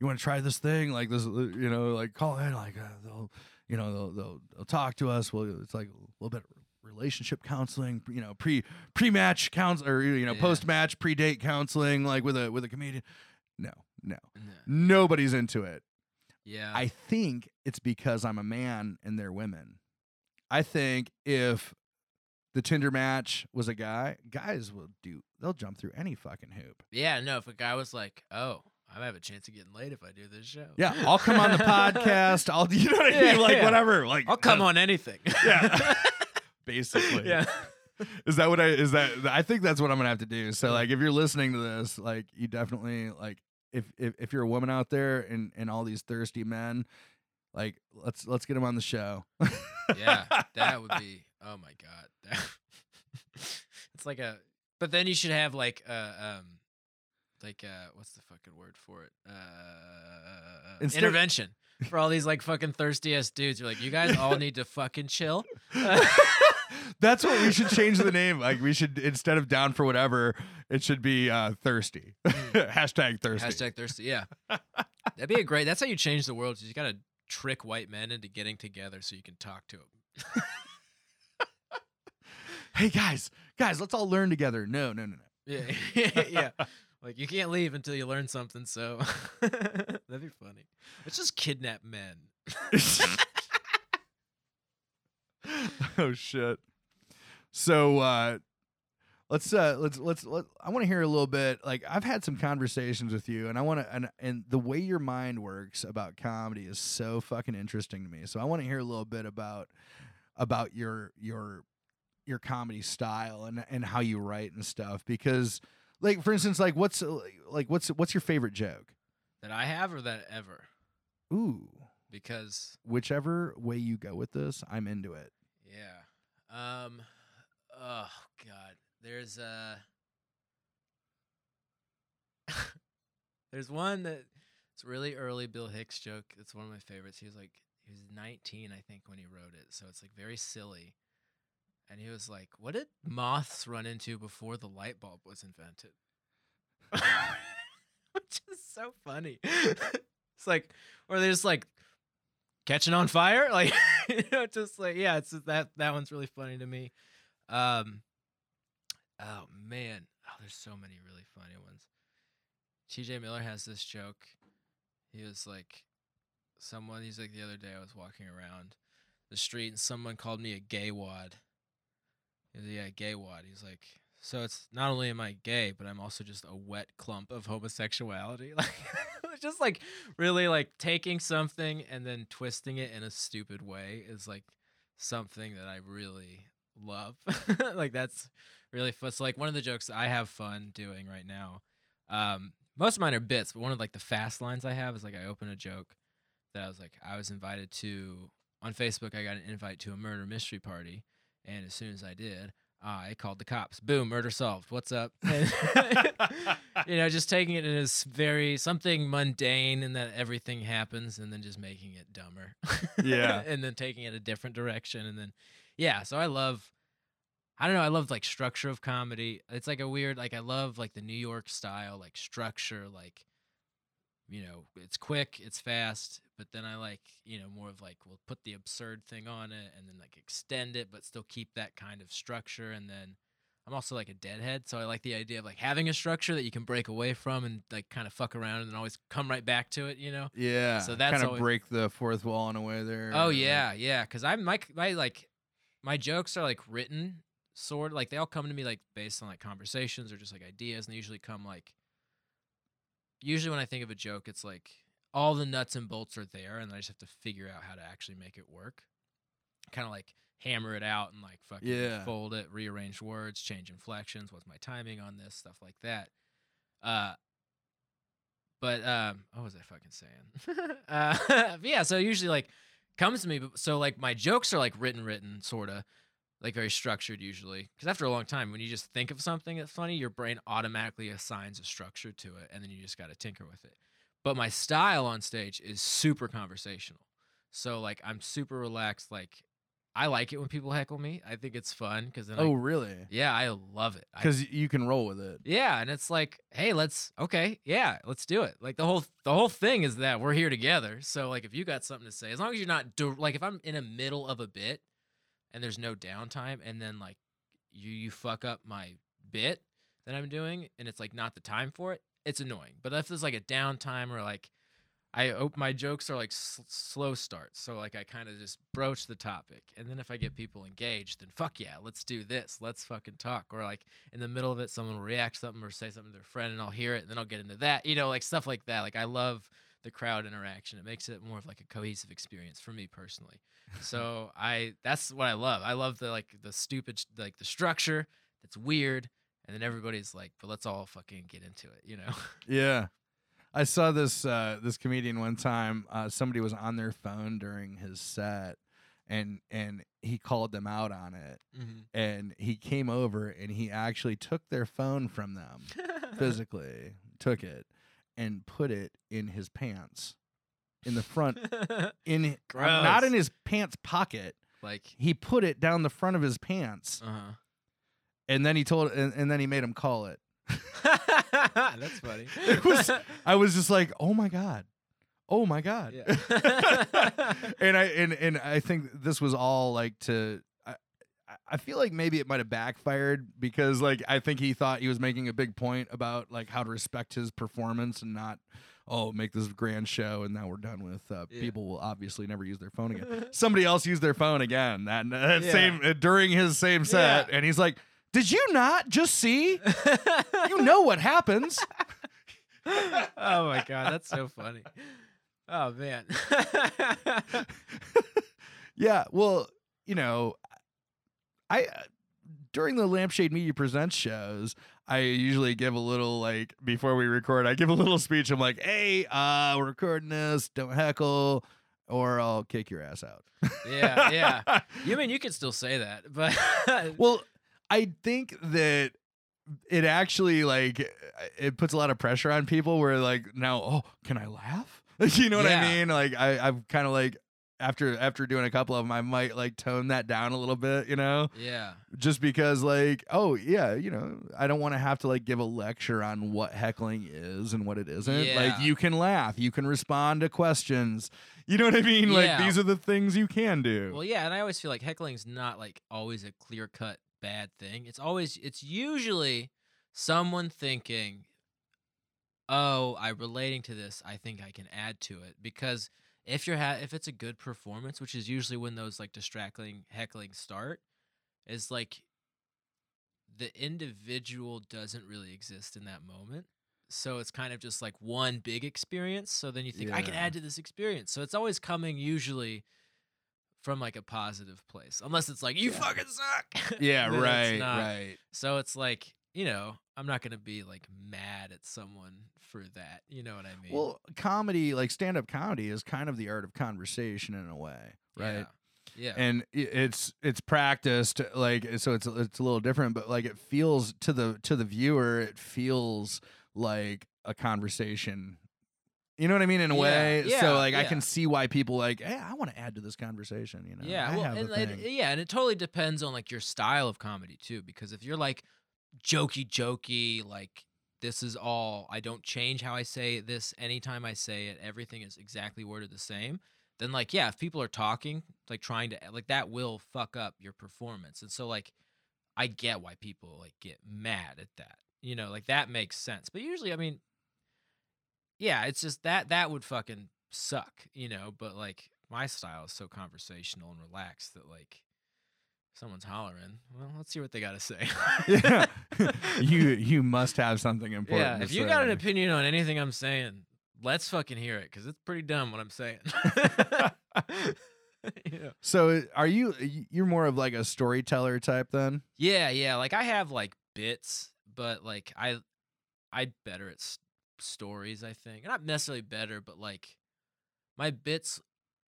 You want to try this thing? Like this, you know, like call in, like uh, they'll, you know, they'll, they'll they'll talk to us. Well, it's like a little bit of relationship counseling, you know, pre pre match counsel or you know Yeah. post match pre date counseling, like with a with a comedian. No, no, No. nobody's into it. Yeah. I think it's because I'm a man and they're women. I think if the Tinder match was a guy, guys will do. They'll jump through any fucking hoop. yeah. No, if a guy was like, "Oh, I have a chance of getting laid if I do this show." Yeah, I'll come on the podcast. I'll, you know what I Yeah, mean? Like yeah. whatever. Like I'll come uh, on anything. Yeah. Basically, yeah. Is that what I? Is that? I think that's what I'm gonna have to do. So like, if you're listening to this, like, you definitely like, if if if you're a woman out there and and all these thirsty men, like, let's let's get them on the show. Yeah, that would be. Oh my god, that, it's like a. But then you should have like uh um, like uh what's the fucking word for it? Uh, Instead- intervention for all these like fucking thirsty ass dudes. You're like, you guys all need to fucking chill. That's what we should change the name. Like we should instead of down for whatever, it should be uh, thirsty. Hashtag thirsty. Hashtag thirsty. Yeah, that'd be a great. That's how you change the world. is You gotta trick white men into getting together so you can talk to them. Hey guys, guys, let's all learn together. No, no, no, no. Yeah, yeah. Like you can't leave until you learn something. So that'd be funny. Let's just kidnap men. oh shit. So uh let's uh let's let's let I want to hear a little bit like I've had some conversations with you and I want to and and the way your mind works about comedy is so fucking interesting to me. So I want to hear a little bit about about your your your comedy style and and how you write and stuff because like for instance like what's uh, like what's what's your favorite joke? That I have or that ever. Ooh, Because whichever way you go with this, I'm into it. yeah. Um. Oh God. There's uh. there's one that it's really early Bill Hicks joke. It's one of my favorites. He was like he was 19, I think, when he wrote it. So it's like very silly. And he was like, "What did moths run into before the light bulb was invented?" Which is so funny. it's like, or they're just like catching on fire, like you know, just like yeah, it's that that one's really funny to me. Um, oh man, oh, there's so many really funny ones. T.J. Miller has this joke. He was like, someone. He's like the other day I was walking around the street and someone called me a gay wad. Yeah, gay wad. He's like, so it's not only am I gay, but I'm also just a wet clump of homosexuality. Like, just like really like taking something and then twisting it in a stupid way is like something that I really love. like that's really fun. It's like one of the jokes I have fun doing right now. Um, most of mine are bits, but one of like the fast lines I have is like I open a joke that I was like I was invited to on Facebook. I got an invite to a murder mystery party, and as soon as I did, I called the cops. Boom, murder solved. What's up? You know, just taking it in as very something mundane, and that everything happens, and then just making it dumber. Yeah. and then taking it a different direction, and then yeah. So I love. I don't know. I love like structure of comedy. It's like a weird, like I love like the New York style, like structure, like you know, it's quick, it's fast, but then I like, you know, more of like we'll put the absurd thing on it and then like extend it, but still keep that kind of structure. And then I'm also like a deadhead, so I like the idea of like having a structure that you can break away from and like kind of fuck around and then always come right back to it, you know? Yeah. So that's kind of always- break the fourth wall in a way there. Oh like- yeah, yeah. Because I'm my my like my jokes are like written sort like they all come to me like based on like conversations or just like ideas, and they usually come like usually when I think of a joke, it's like all the nuts and bolts are there, and I just have to figure out how to actually make it work. Kind of like hammer it out and like fucking Yeah. fold it, rearrange words, change inflections. What's my timing on this stuff like that? Uh, but um, what was I fucking saying? uh, yeah, so usually like comes to me. So like my jokes are like written, written, sorta, like very structured usually. Because after a long time, when you just think of something that's funny, your brain automatically assigns a structure to it, and then you just got to tinker with it. But my style on stage is super conversational. So like I'm super relaxed. Like I like it when people heckle me. I think it's fun because then Oh, I, really? yeah, I love it. Because you can roll with it. yeah, and it's like, hey, let's okay, yeah, let's do it. Like the whole the whole thing is that we're here together. So like, if you got something to say, as long as you're not like, if I'm in the middle of a bit and there's no downtime, and then like you you fuck up my bit that I'm doing, and it's like not the time for it, it's annoying. But if there's like a downtime or like I op- my jokes are like slow starts, so like I kind of just broach the topic, and then if I get people engaged, then fuck yeah, let's do this, let's fucking talk. Or like in the middle of it, someone will react something or say something to their friend, and I'll hear it, and then I'll get into that, you know, like stuff like that. Like I love the crowd interaction; it makes it more of like a cohesive experience for me personally. so I that's what I love. I love the like the stupid like the structure that's weird, and then everybody's like, but let's all fucking get into it, you know? Yeah. I saw this uh, this comedian one time. Uh, somebody was on their phone during his set, and and he called them out on it. mm-hmm. And he came over and he actually took their phone from them physically, took it, and put it in his pants, in the front, in uh, not in his pants pocket. like, He put it down the front of his pants, uh and then he told, and, and then he made him call it. That's funny. It was- I was just like, oh my god, oh my god. Yeah. and I and and I think this was all like to. I, feel like maybe it might have backfired because like I think he thought he was making a big point about like how to respect his performance and not oh make this grand show and now we're done with uh, Yeah. people will obviously never use their phone again. Somebody else used their phone again that, that Yeah. same uh, during his same set Yeah. and he's like, "Did you not just see? you know what happens." oh my god, that's so funny. Oh man. yeah, well, you know, I uh, during the Lampshade Media Presents shows, I usually give a little like before we record, I give a little speech. I'm like, "Hey, uh, we're recording this. Don't heckle, or I'll kick your ass out." yeah, yeah. You mean you could still say that, but well, I think that it actually like it puts a lot of pressure on people where like now oh can i laugh you know what Yeah. i mean like i i'm kind of like after after doing a couple of them i might like tone that down a little bit you know Yeah. just because like oh yeah you know i don't want to have to like give a lecture on what heckling is and what it isn't Yeah. like you can laugh you can respond to questions you know what i mean Yeah. like these are the things you can do Well, yeah, and I always feel like heckling's not like always a clear cut bad thing. It's always it's usually someone thinking, "Oh, I'm relating to this. I think I can add to it." Because if you're ha- if it's a good performance, which is usually when those like distracting heckling start, is like the individual doesn't really exist in that moment. So it's kind of just like one big experience. So then you think I can add to this experience. So it's always coming usually from like a positive place, unless it's like you Yeah. fucking suck. yeah right right So it's like you know I'm not gonna be like mad at someone for that. You know what I mean? Well, comedy, like stand up comedy, is kind of the art of conversation in a way, right? Yeah. Yeah. And it's it's practiced, like eh, so it's it's a little different, but like it feels to the to the viewer, it feels like a conversation. You know what I mean? In a Yeah, way, yeah, so like I can see why people like, hey, I want to add to this conversation. You know? Yeah, I well, and- yeah, and it totally depends on like your style of comedy too. Because if you're like jokey, jokey, like this is all I don't change how I say this anytime I say it. Everything is exactly worded the same. Then like yeah, if people are talking, like trying to like that will fuck up your performance. And so like I get why people like get mad at that. You know, like that makes sense. But usually, I mean, yeah, it's just that that would fucking suck, you know. But like my style is so conversational and relaxed that like someone's hollering, well, let's see what they got to say. yeah, you you must have something important. yeah. If you got an opinion on anything I'm saying, let's fucking hear it because it's pretty dumb what I'm saying. yeah. So are you you're more of like a storyteller type then? Yeah, yeah. Like I have like bits, but like I, I better at s- stories. I think not necessarily better, but like my bits.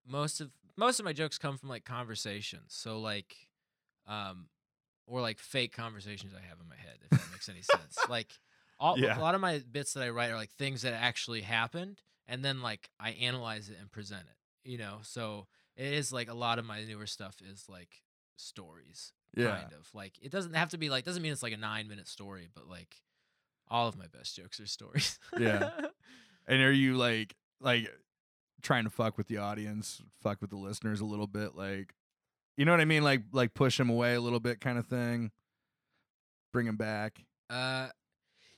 Most of most of my jokes come from like conversations. So like, um, or like fake conversations I have in my head. If that makes any sense. Like all Yeah. a lot of my bits that I write are like things that actually happened, and then like I analyze it and present it. You know, so it is like a lot of my newer stuff is like stories Yeah. kind of like it doesn't have to be like doesn't mean it's like a nine minute story but like all of my best jokes are stories Yeah. And are you like like trying to fuck with the audience, fuck with the listeners a little bit, like you know what I mean, like like push him away a little bit, kind of thing, bring him back. uh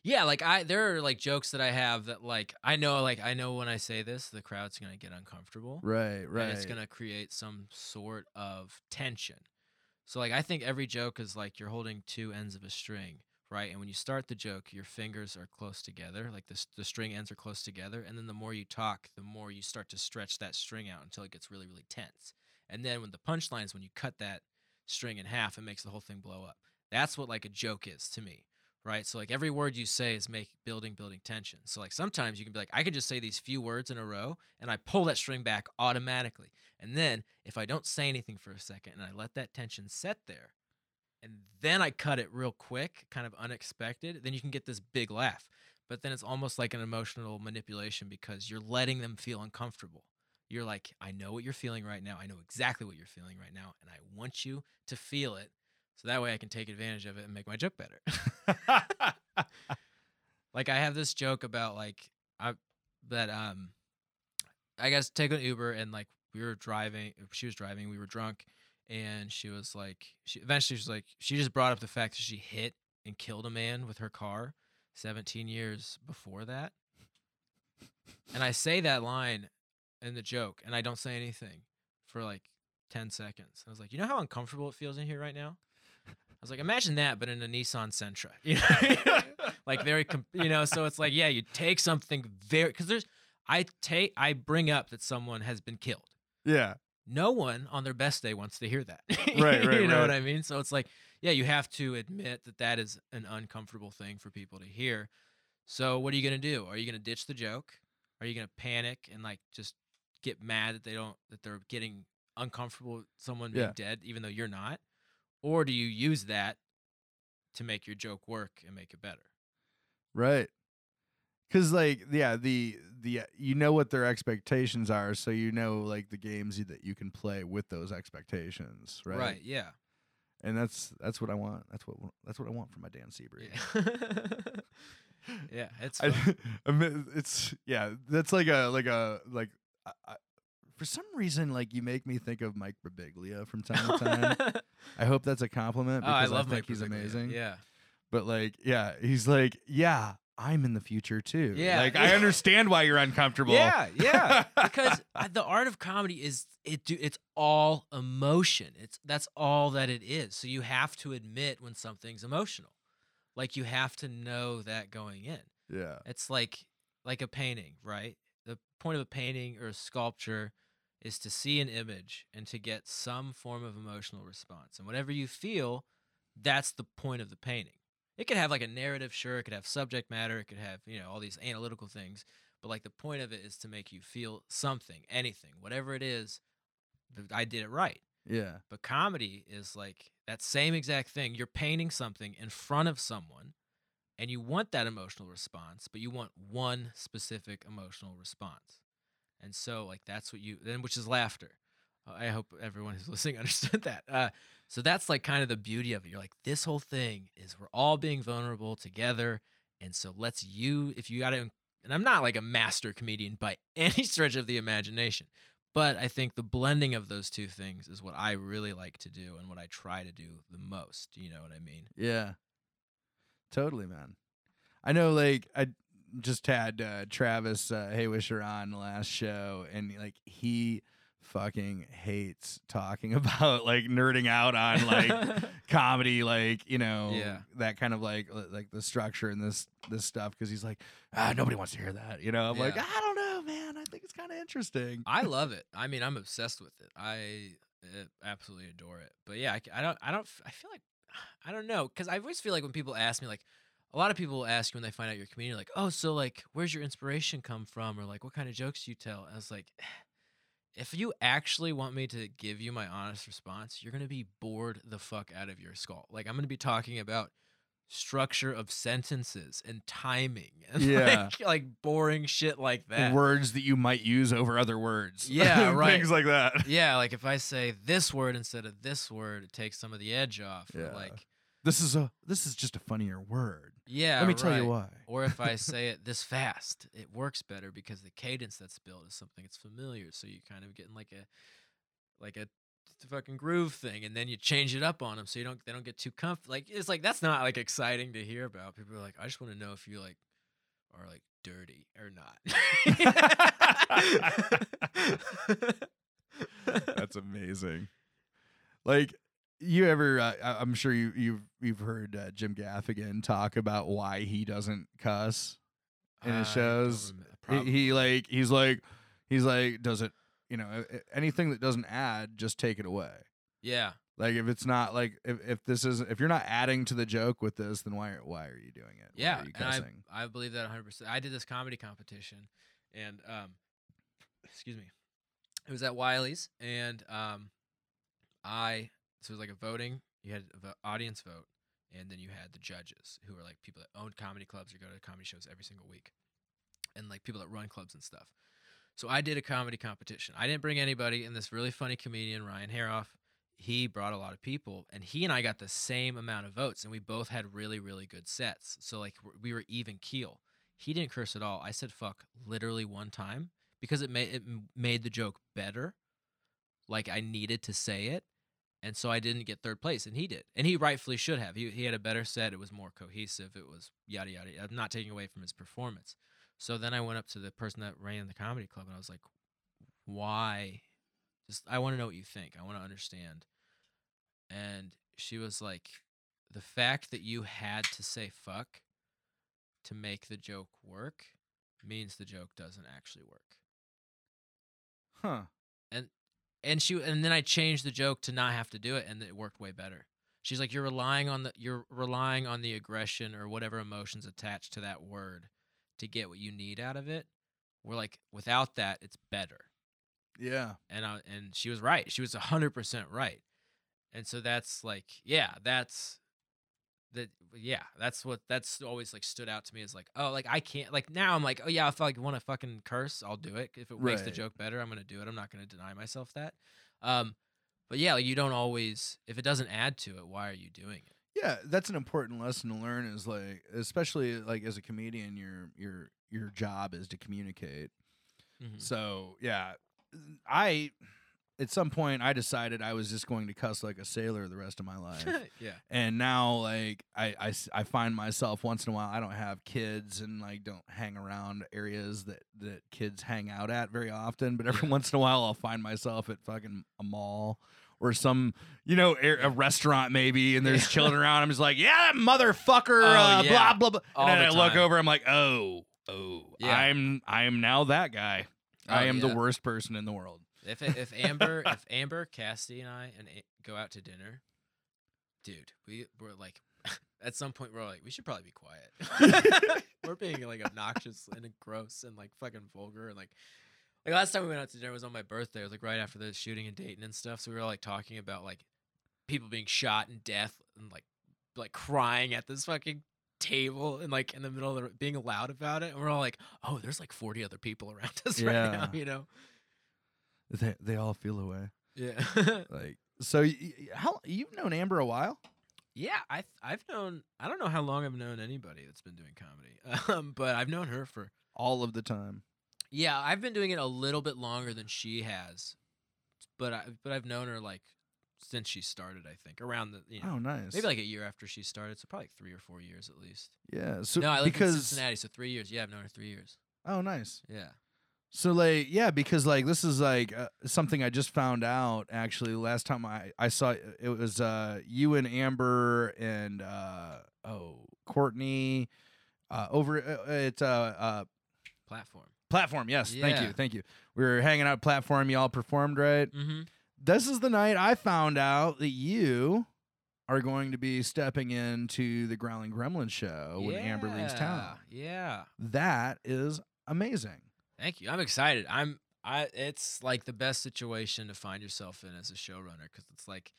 yeah like i there are like jokes that i have that like i know like i know when i say this the crowd's gonna get uncomfortable Right, right. and it's gonna create some sort of tension. So like i think every joke is like you're holding two ends of a string right? And when you start the joke your fingers are close together like the, the string ends are close together and then the more you talk the more you start to stretch that string out until it gets really really tense and then when the punchline is when you cut that string in half it makes the whole thing blow up. That's what like a joke is to me right? So like every word you say is make building building tension. So like sometimes you can be like i could just say these few words in a row and i pull that string back automatically. And then if i don't say anything for a second and i let that tension set there and then i cut it real quick kind of unexpected then you can get this big laugh. But then it's almost like an emotional manipulation because you're letting them feel uncomfortable you're like i know what you're feeling right now i know exactly what you're feeling right now and i want you to feel it so that way I can take advantage of it and make my joke better. like I have this joke about like I that um I guess take an Uber and like we were driving she was driving, we were drunk and she was like she eventually was like she just brought up the fact that she hit and killed a man with her car 17 years before that. And I say that line in the joke and I don't say anything for like 10 seconds. I was like, "You know how uncomfortable it feels in here right now?" I was like, imagine that, but in a Nissan Sentra, you know, like very, you know. So it's like, yeah, you take something very because there's, I take, I bring up that someone has been killed. yeah. No one on their best day wants to hear that. Right, right, you know what. I mean? So it's like, yeah, you have to admit that that is an uncomfortable thing for people to hear. So what are you gonna do? Are you gonna ditch the joke? Are you gonna panic and like just get mad that they don't that they're getting uncomfortable with someone being Yeah. dead, even though you're not? Or do you use that to make your joke work and make it better. Right. Cause like yeah the the uh, you know what their expectations are so you know like the games that you can play with those expectations right, right yeah. and that's that's what I want that's what that's what I want from my Dan Seabury Yeah. yeah, it's I. I mean, it's yeah that's like a like a like I, I, for some reason like you make me think of Mike Birbiglia from time to time I hope that's a compliment oh, I because love think Mike he's Birbiglia. amazing Yeah. but like yeah he's like yeah I'm in the future too Yeah, like I understand why you're uncomfortable Yeah, yeah. because uh, the art of comedy is it do it's all emotion. It's that's all that it is. So you have to admit when something's emotional. Like you have to know that going in. yeah It's like like a painting, right? Point of a painting or a sculpture is to see an image and to get some form of emotional response. And whatever you feel, that's the point of the painting. It could have like a narrative, sure, it could have subject matter, it could have, you know, all these analytical things, but like the point of it is to make you feel something, anything, whatever it is. I did it right. yeah But comedy is like that same exact thing. You're painting something in front of someone and you want that emotional response, but you want one specific emotional response. And so like that's what you then which is laughter. Uh, I hope everyone who's listening understood that. Uh, so that's like kind of the beauty of it. You're like this whole thing is we're all being vulnerable together and so let's you if you got to and I'm not like a master comedian by any stretch of the imagination. But I think the blending of those two things is what I really like to do and what I try to do the most. You know what I mean? Yeah. Totally, man. I know like I just had uh, Travis uh, Haywisher on last show and like he fucking hates talking about like nerding out on like comedy like you know Yeah. that kind of like like the structure and this this stuff because he's like ah nobody wants to hear that you know I'm like I don't know man I think it's kind of interesting I love it. I mean, I'm obsessed with it. I uh, absolutely adore it. But yeah, I don't, I don't, I feel like, I don't know, because I always feel like when people ask me, like, a lot of people will ask you when they find out you're a comedian, like, oh, so like, where's your inspiration come from, or like, what kind of jokes do you tell? And I was like, if you actually want me to give you my honest response, you're gonna be bored the fuck out of your skull. Like, I'm gonna be talking about structure of sentences and timing and Yeah. like, like boring shit like that. words that you might use over other words Yeah, right. things like that Yeah, like if I say this word instead of this word, it takes some of the edge off. Yeah. Like, this is a this is just a funnier word yeah. let me tell you why Or if I say it this fast, it works better because the cadence that's built is something that's familiar. So you kind of getting like a like a t- fucking groove thing, and then you change it up on them so you don't they don't get too comfy. Like it's like that's not like exciting to hear about. People are like, I just want to know if you like are like dirty or not. That's amazing. Like you ever? Uh, I'm sure you you've you've heard uh, Jim Gaffigan talk about why he doesn't cuss in his shows. He, he like he's like he's like does it you know anything that doesn't add just take it away. yeah. Like if it's not like if, if this is if you're not adding to the joke with this, then why why are you doing it? Yeah, are? I I believe that 100. percent I did this comedy competition, and um, excuse me, it was at Wiley's, and um, I so it was like a voting. You had the audience vote, and then you had the judges who were like people that owned comedy clubs or go to comedy shows every single week, and like people that run clubs and stuff. So I did a comedy competition. I didn't bring anybody, and this really funny comedian Ryan Haroff, he brought a lot of people, and he and I got the same amount of votes, and we both had really really good sets. So like we were even keel. He didn't curse at all. I said fuck literally one time because it made it made the joke better. Like I needed to say it, and so I didn't get third place, and he did, and he rightfully should have. He he had a better set. It was more cohesive. It was yada yada. I'm not taking away from his performance. So then I went up to the person that ran the comedy club, and I was like, "Why? Just I want to know what you think. I want to understand." And she was like, "The fact that you had to say fuck to make the joke work means the joke doesn't actually work." huh? and and she and then I changed the joke to not have to do it, and it worked way better. She's like, "You're relying on the you're relying on the aggression or whatever emotions attached to that word to get what you need out of it." We're like, without that, it's better. Yeah. And I, and she was right. She was hundred percent right. And so that's like, yeah, that's that yeah, that's what that's always like stood out to me is like oh like I can't like now I'm like oh yeah if I like want to fucking curse I'll do it if it makes the joke better I'm gonna do it I'm not gonna deny myself that, um, but yeah like you don't always if it doesn't add to it why are you doing it? Yeah, that's an important lesson to learn. Is like, especially like as a comedian, your your your job is to communicate. Mhm. So yeah, I at some point I decided I was just going to cuss like a sailor the rest of my life. yeah. and now like I, I, I find myself once in a while I don't have kids and like don't hang around areas that that kids hang out at very often but every Yeah. once in a while I'll find myself at fucking a mall or some you know a, a restaurant maybe and there's children around I'm just like yeah that motherfucker Oh, uh, yeah. blah blah blah All and then the I look time. over I'm like oh oh Yeah. I'm I'm now that guy I Oh, am yeah. the worst person in the world If it- if Amber if Amber Cassidy and I and A- go out to dinner, dude, we we're like at some point we're like we should probably be quiet. we're being like obnoxious and gross and like fucking vulgar and like like last time we went out to dinner was on my birthday. It was like right after the shooting in Dayton and stuff. So we were like talking about like people being shot and death and like like crying at this fucking table and like in the middle of the, being loud about it. And we're all like, oh, there's like 40 other people around us right now, you know? they they all feel away Yeah. like so y- y- how you've known Amber a while Yeah, I I've known I don't know how long I've known anybody that's been doing comedy, um, but I've known her for all of the time yeah I've been doing it a little bit longer than she has, but I but I've known her like since she started I think around the you know Oh, nice. maybe like a year after she started, so probably like three or four years at least. yeah. So no, I live in because Cincinnati, so three years. Yeah, I've known her three years. oh, nice. Yeah. So like yeah, because like this is like uh, something I just found out actually last time I I saw it was uh you and Amber and uh oh Courtney uh over uh, at uh, uh Platform. Platform. Yes, thank you, thank you. We were hanging out at platform. Y'all performed right. Mm-hmm. This is the night I found out that you are going to be stepping into the Growling Gremlin show when Amber leaves town. Yeah. That is amazing. Thank you. I'm excited. I'm I it's like the best situation to find yourself in as a showrunner cuz it's like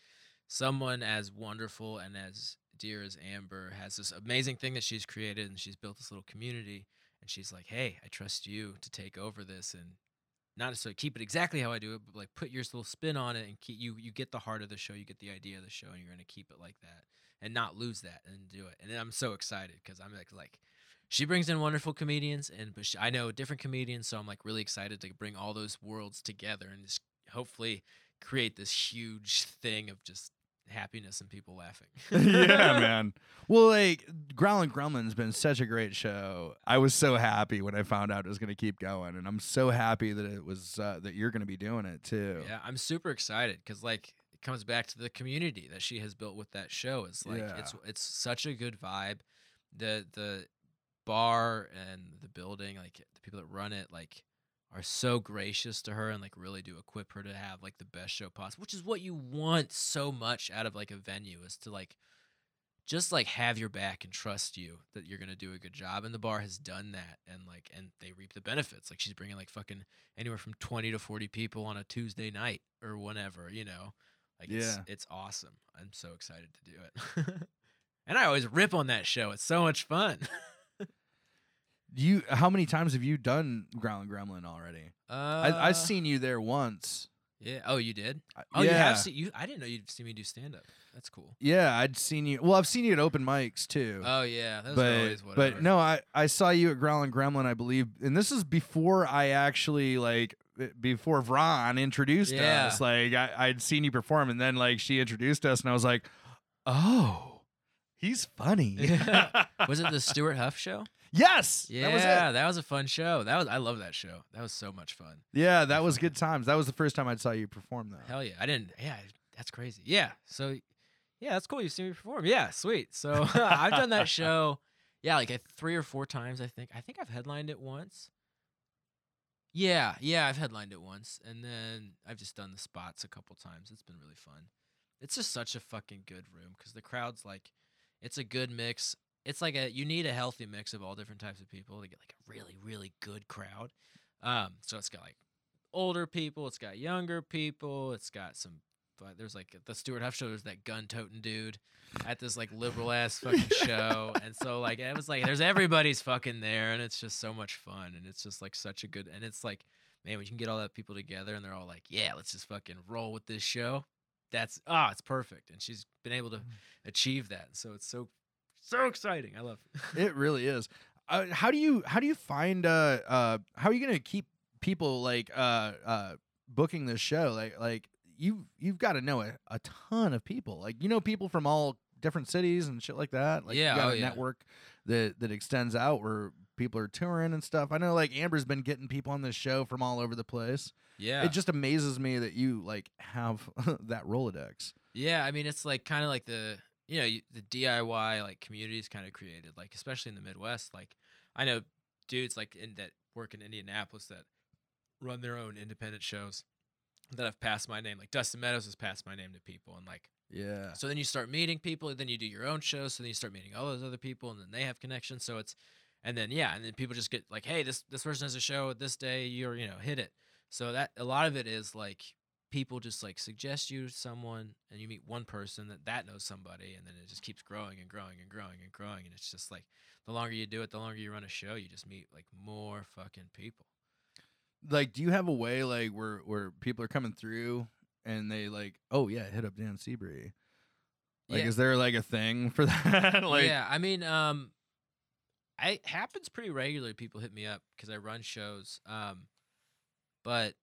someone as wonderful and as dear as Amber has this amazing thing that she's created and she's built this little community and she's like, "Hey, I trust you to take over this and not necessarily keep it exactly how I do it, but like put your little spin on it and keep you you get the heart of the show, you get the idea of the show and you're to keep it like that and not lose that and do it." And I'm so excited cuz I'm like like she brings in wonderful comedians and but she, I know different comedians so I'm like really excited to bring all those worlds together and just hopefully create this huge thing of just happiness and people laughing. yeah, man. Well, like Growling Gremlin's been such a great show. I was so happy when I found out it was going to keep going, and I'm so happy that it was uh, that you're going to be doing it too. Yeah, I'm super excited because like it comes back to the community that she has built with that show. It's like it's it's such a good vibe. The the bar and the building, like the people that run it, like are so gracious to her and like really do equip her to have like the best show possible, which is what you want so much out of like a venue is to like just like have your back and trust you that you're gonna do a good job. And the bar has done that, and like and they reap the benefits. Like she's bringing like fucking anywhere from twenty to forty people on a Tuesday night or whenever, you know. Like it's Yeah. it's awesome. I'm so excited to do it. and I always rip on that show. It's so much fun. You, how many times have you done Growling Gremlin already? Uh, I, I've seen you there once. Yeah. Oh, you did. I- Oh, yeah. you have seen you. I didn't know you'd seen me do stand up. That's cool. Yeah, I'd seen you. Well, I've seen you at open mics too. Oh yeah, those but always whatever. but no, I I saw you at Growling Gremlin, I believe, and this is before I actually like uh, before Vron introduced Yeah. us. Like I, I'd seen you perform, and then like she introduced us, and I was like, oh, he's funny. was it the Stuart Huff show? Yes, Yeah, that was it. that was a fun show. That was I love that show. That was so much fun. Yeah, that was good times. That was the first time I saw you perform, though. Hell yeah, I didn't. Yeah, that's crazy. Yeah, so yeah, that's cool. You've seen me perform. Yeah, sweet. So I've done that show. Yeah, like three or four times. I think. I think I've headlined it once. Yeah, yeah, I've headlined it once, and then I've just done the spots a couple times. It's been really fun. It's just such a fucking good room because the crowd's like, it's a good mix. It's like a you need a healthy mix of all different types of people to get like a really really good crowd. Um, so it's got like older people, it's got younger people, it's got some but there's like the Stuart Huff show. There's that gun toting dude at this like liberal ass fucking show, and so like it was like there's everybody's fucking there, and it's just so much fun, and it's just like such a good, and it's like man, we can get all that people together, and they're all like, yeah, let's just fucking roll with this show. That's ah, it's perfect, and she's been able to achieve that, so it's so so exciting. I love it. It really is. Uh, how do you how do you find uh uh how are you gonna keep people like uh uh booking this show like like you you've got to know a, a ton of people like you know people from all different cities and shit like that like Yeah, you got oh, a yeah. network that that extends out where people are touring and stuff I know like Amber's been getting people on this show from all over the place Yeah, it just amazes me that you like have that Rolodex Yeah, I mean it's like kind of like the you know you, the DIY like communities kind of created like especially in the Midwest. Like I know dudes like in that work in Indianapolis that run their own independent shows that have passed my name. Like Dustin Meadows has passed my name to people, and like yeah so then you start meeting people, and then you do your own shows, so then you start meeting all those other people, and then they have connections. So it's and then yeah, and then people just get like, hey, this this person has a show at this day, you're you know hit it. So that a lot of it is like people just like suggest you to someone and you meet one person that that knows somebody and then it just keeps growing and growing and growing and growing and it's just like the longer you do it the longer you run a show you just meet like more fucking people. Like do you have a way like where where people are coming through and they like oh yeah hit up Dan Seabury like Yeah. is there like a thing for that? Like yeah i mean um I, it happens pretty regularly people hit me up because i run shows um but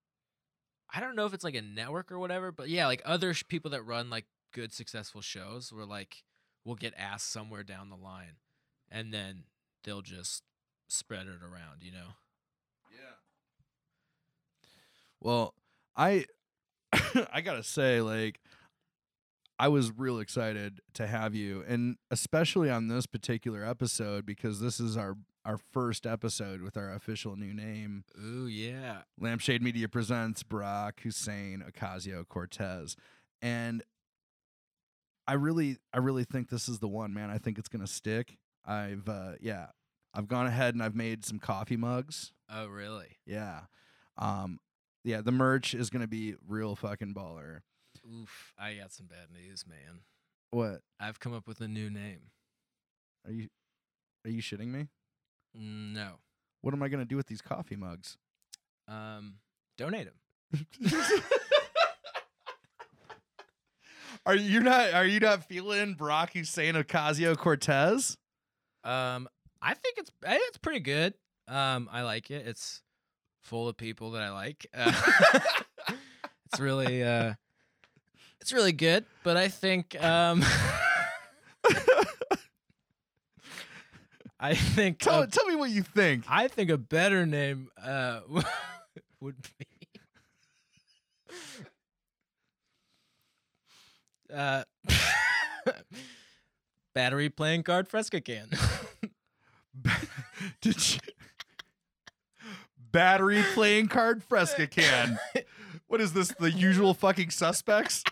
i don't know if it's like a network or whatever but yeah like other sh- people that run like good successful shows were like we'll get asked somewhere down the line and then they'll just spread it around you know? Yeah. Well I I gotta say like I was real excited to have you and especially on this particular episode because this is our our first episode with our official new name ooh yeah Lampshade Media presents Barack Hussein Ocasio Cortez. And I really I really think this is the one, man. I think it's gonna stick. I've uh yeah. I've gone ahead and I've made some coffee mugs. oh really Yeah. Um yeah, the merch is gonna be real fucking baller. oof i got some bad news man What? i've come up with a new name Are you are you shitting me? No What am I gonna do with these coffee mugs? um donate them Are you not are you not feeling Barack Hussein Ocasio Cortez? Um, I think it's it's pretty good. Um, I like it. It's full of people that I like. Uh, it's really uh, it's really good. But I think um, I think Tell a- tell me what you think. I think a better name uh would be uh battery playing card Fresca can. Did you battery playing card Fresca can? What is this? The usual fucking suspects?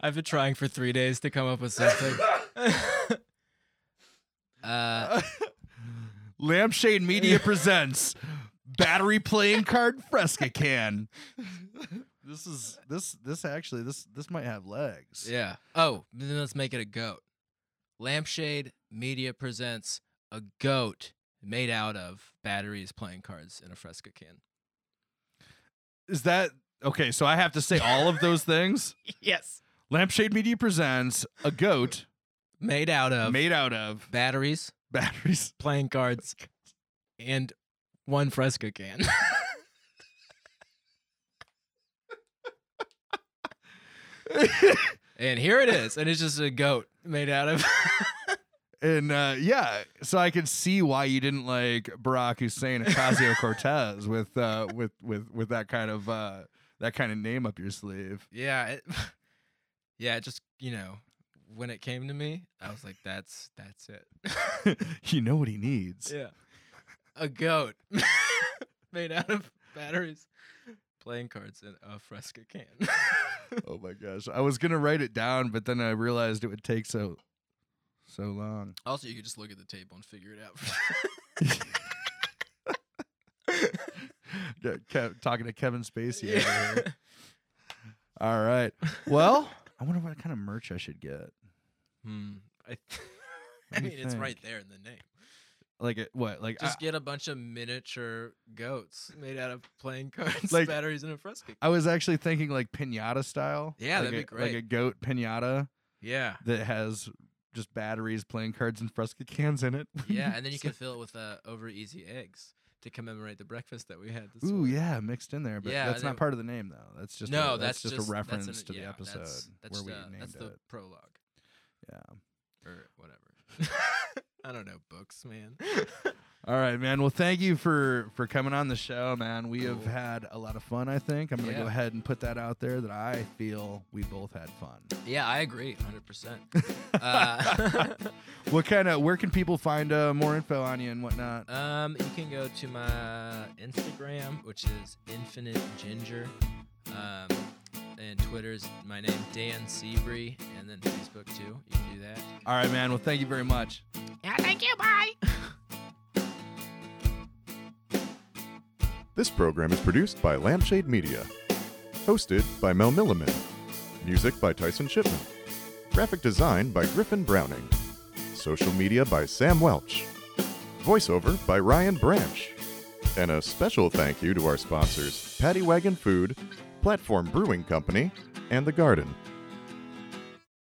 I've been trying for three days to come up with something. uh, Lampshade Media presents battery playing card Fresca can. This is this this actually this this might have legs. yeah. Oh, then let's make it a goat. Lampshade Media presents a goat made out of batteries playing cards in a Fresca can. Is that okay? So I have to say all of those things. Yes. Lampshade Media presents a goat Made out of made out of batteries, batteries. playing cards, and one Fresca can. and here it is, and it's just a goat made out of. And uh, yeah, so I could see why you didn't like Barack Hussein Ocasio Cortez with uh, with with with that kind of uh, that kind of name up your sleeve. yeah, it, yeah. Just you know, when it came to me, I was like, "That's that's it." you know what he needs. yeah, a goat made out of batteries, playing cards in a Fresca can. Oh my gosh, I was gonna write it down, but then I realized it would take so so long. also, you could just look at the table and figure it out. Ke- Kev- talking to Kevin Spacey over here. All right. Well, I wonder what kind of merch I should get. Hmm. I, th- I mean, it's right there in the name. Like it, what? Like Just I, get a bunch of miniature goats made out of playing cards, Like- batteries, and a fresco. I was actually thinking like pinata style. Yeah, like that'd be a, Like a goat pinata Yeah. that has just batteries, playing cards, and Fresca cans in it. Yeah, and then you can fill it with uh, over easy eggs to commemorate the breakfast that we had this Ooh, morning. yeah, mixed in there, but Yeah, that's not part of the name though. That's just no, a, that's, just, just a that's reference an- to the yeah, episode That's, that's where the, we named that's the it. prologue Yeah. or whatever. I don't know books, man. All right, man. Well, thank you for for coming on the show, man. We have had a lot of fun. I think I'm gonna go ahead and put that out there that I feel we both had fun. yeah, I agree, hundred percent. Uh, what kind of? Where can people find uh, more info on you and whatnot? Um, you can go to my Instagram, which is Infinite Ginger. Um, and Twitter's my name Dan Seabree, and then Facebook too. You can do that. All right, man. Well, thank you very much. Yeah, thank you. Bye. This program is produced by Lampshade Media. Hosted by Mel Milliman. Music by Tyson Shipman. Graphic design by Griffin Browning. Social media by Sam Welch. Voiceover by Ryan Branch. And a special thank you to our sponsors Paddy Wagon Food, Platform Brewing Company, and The Garden.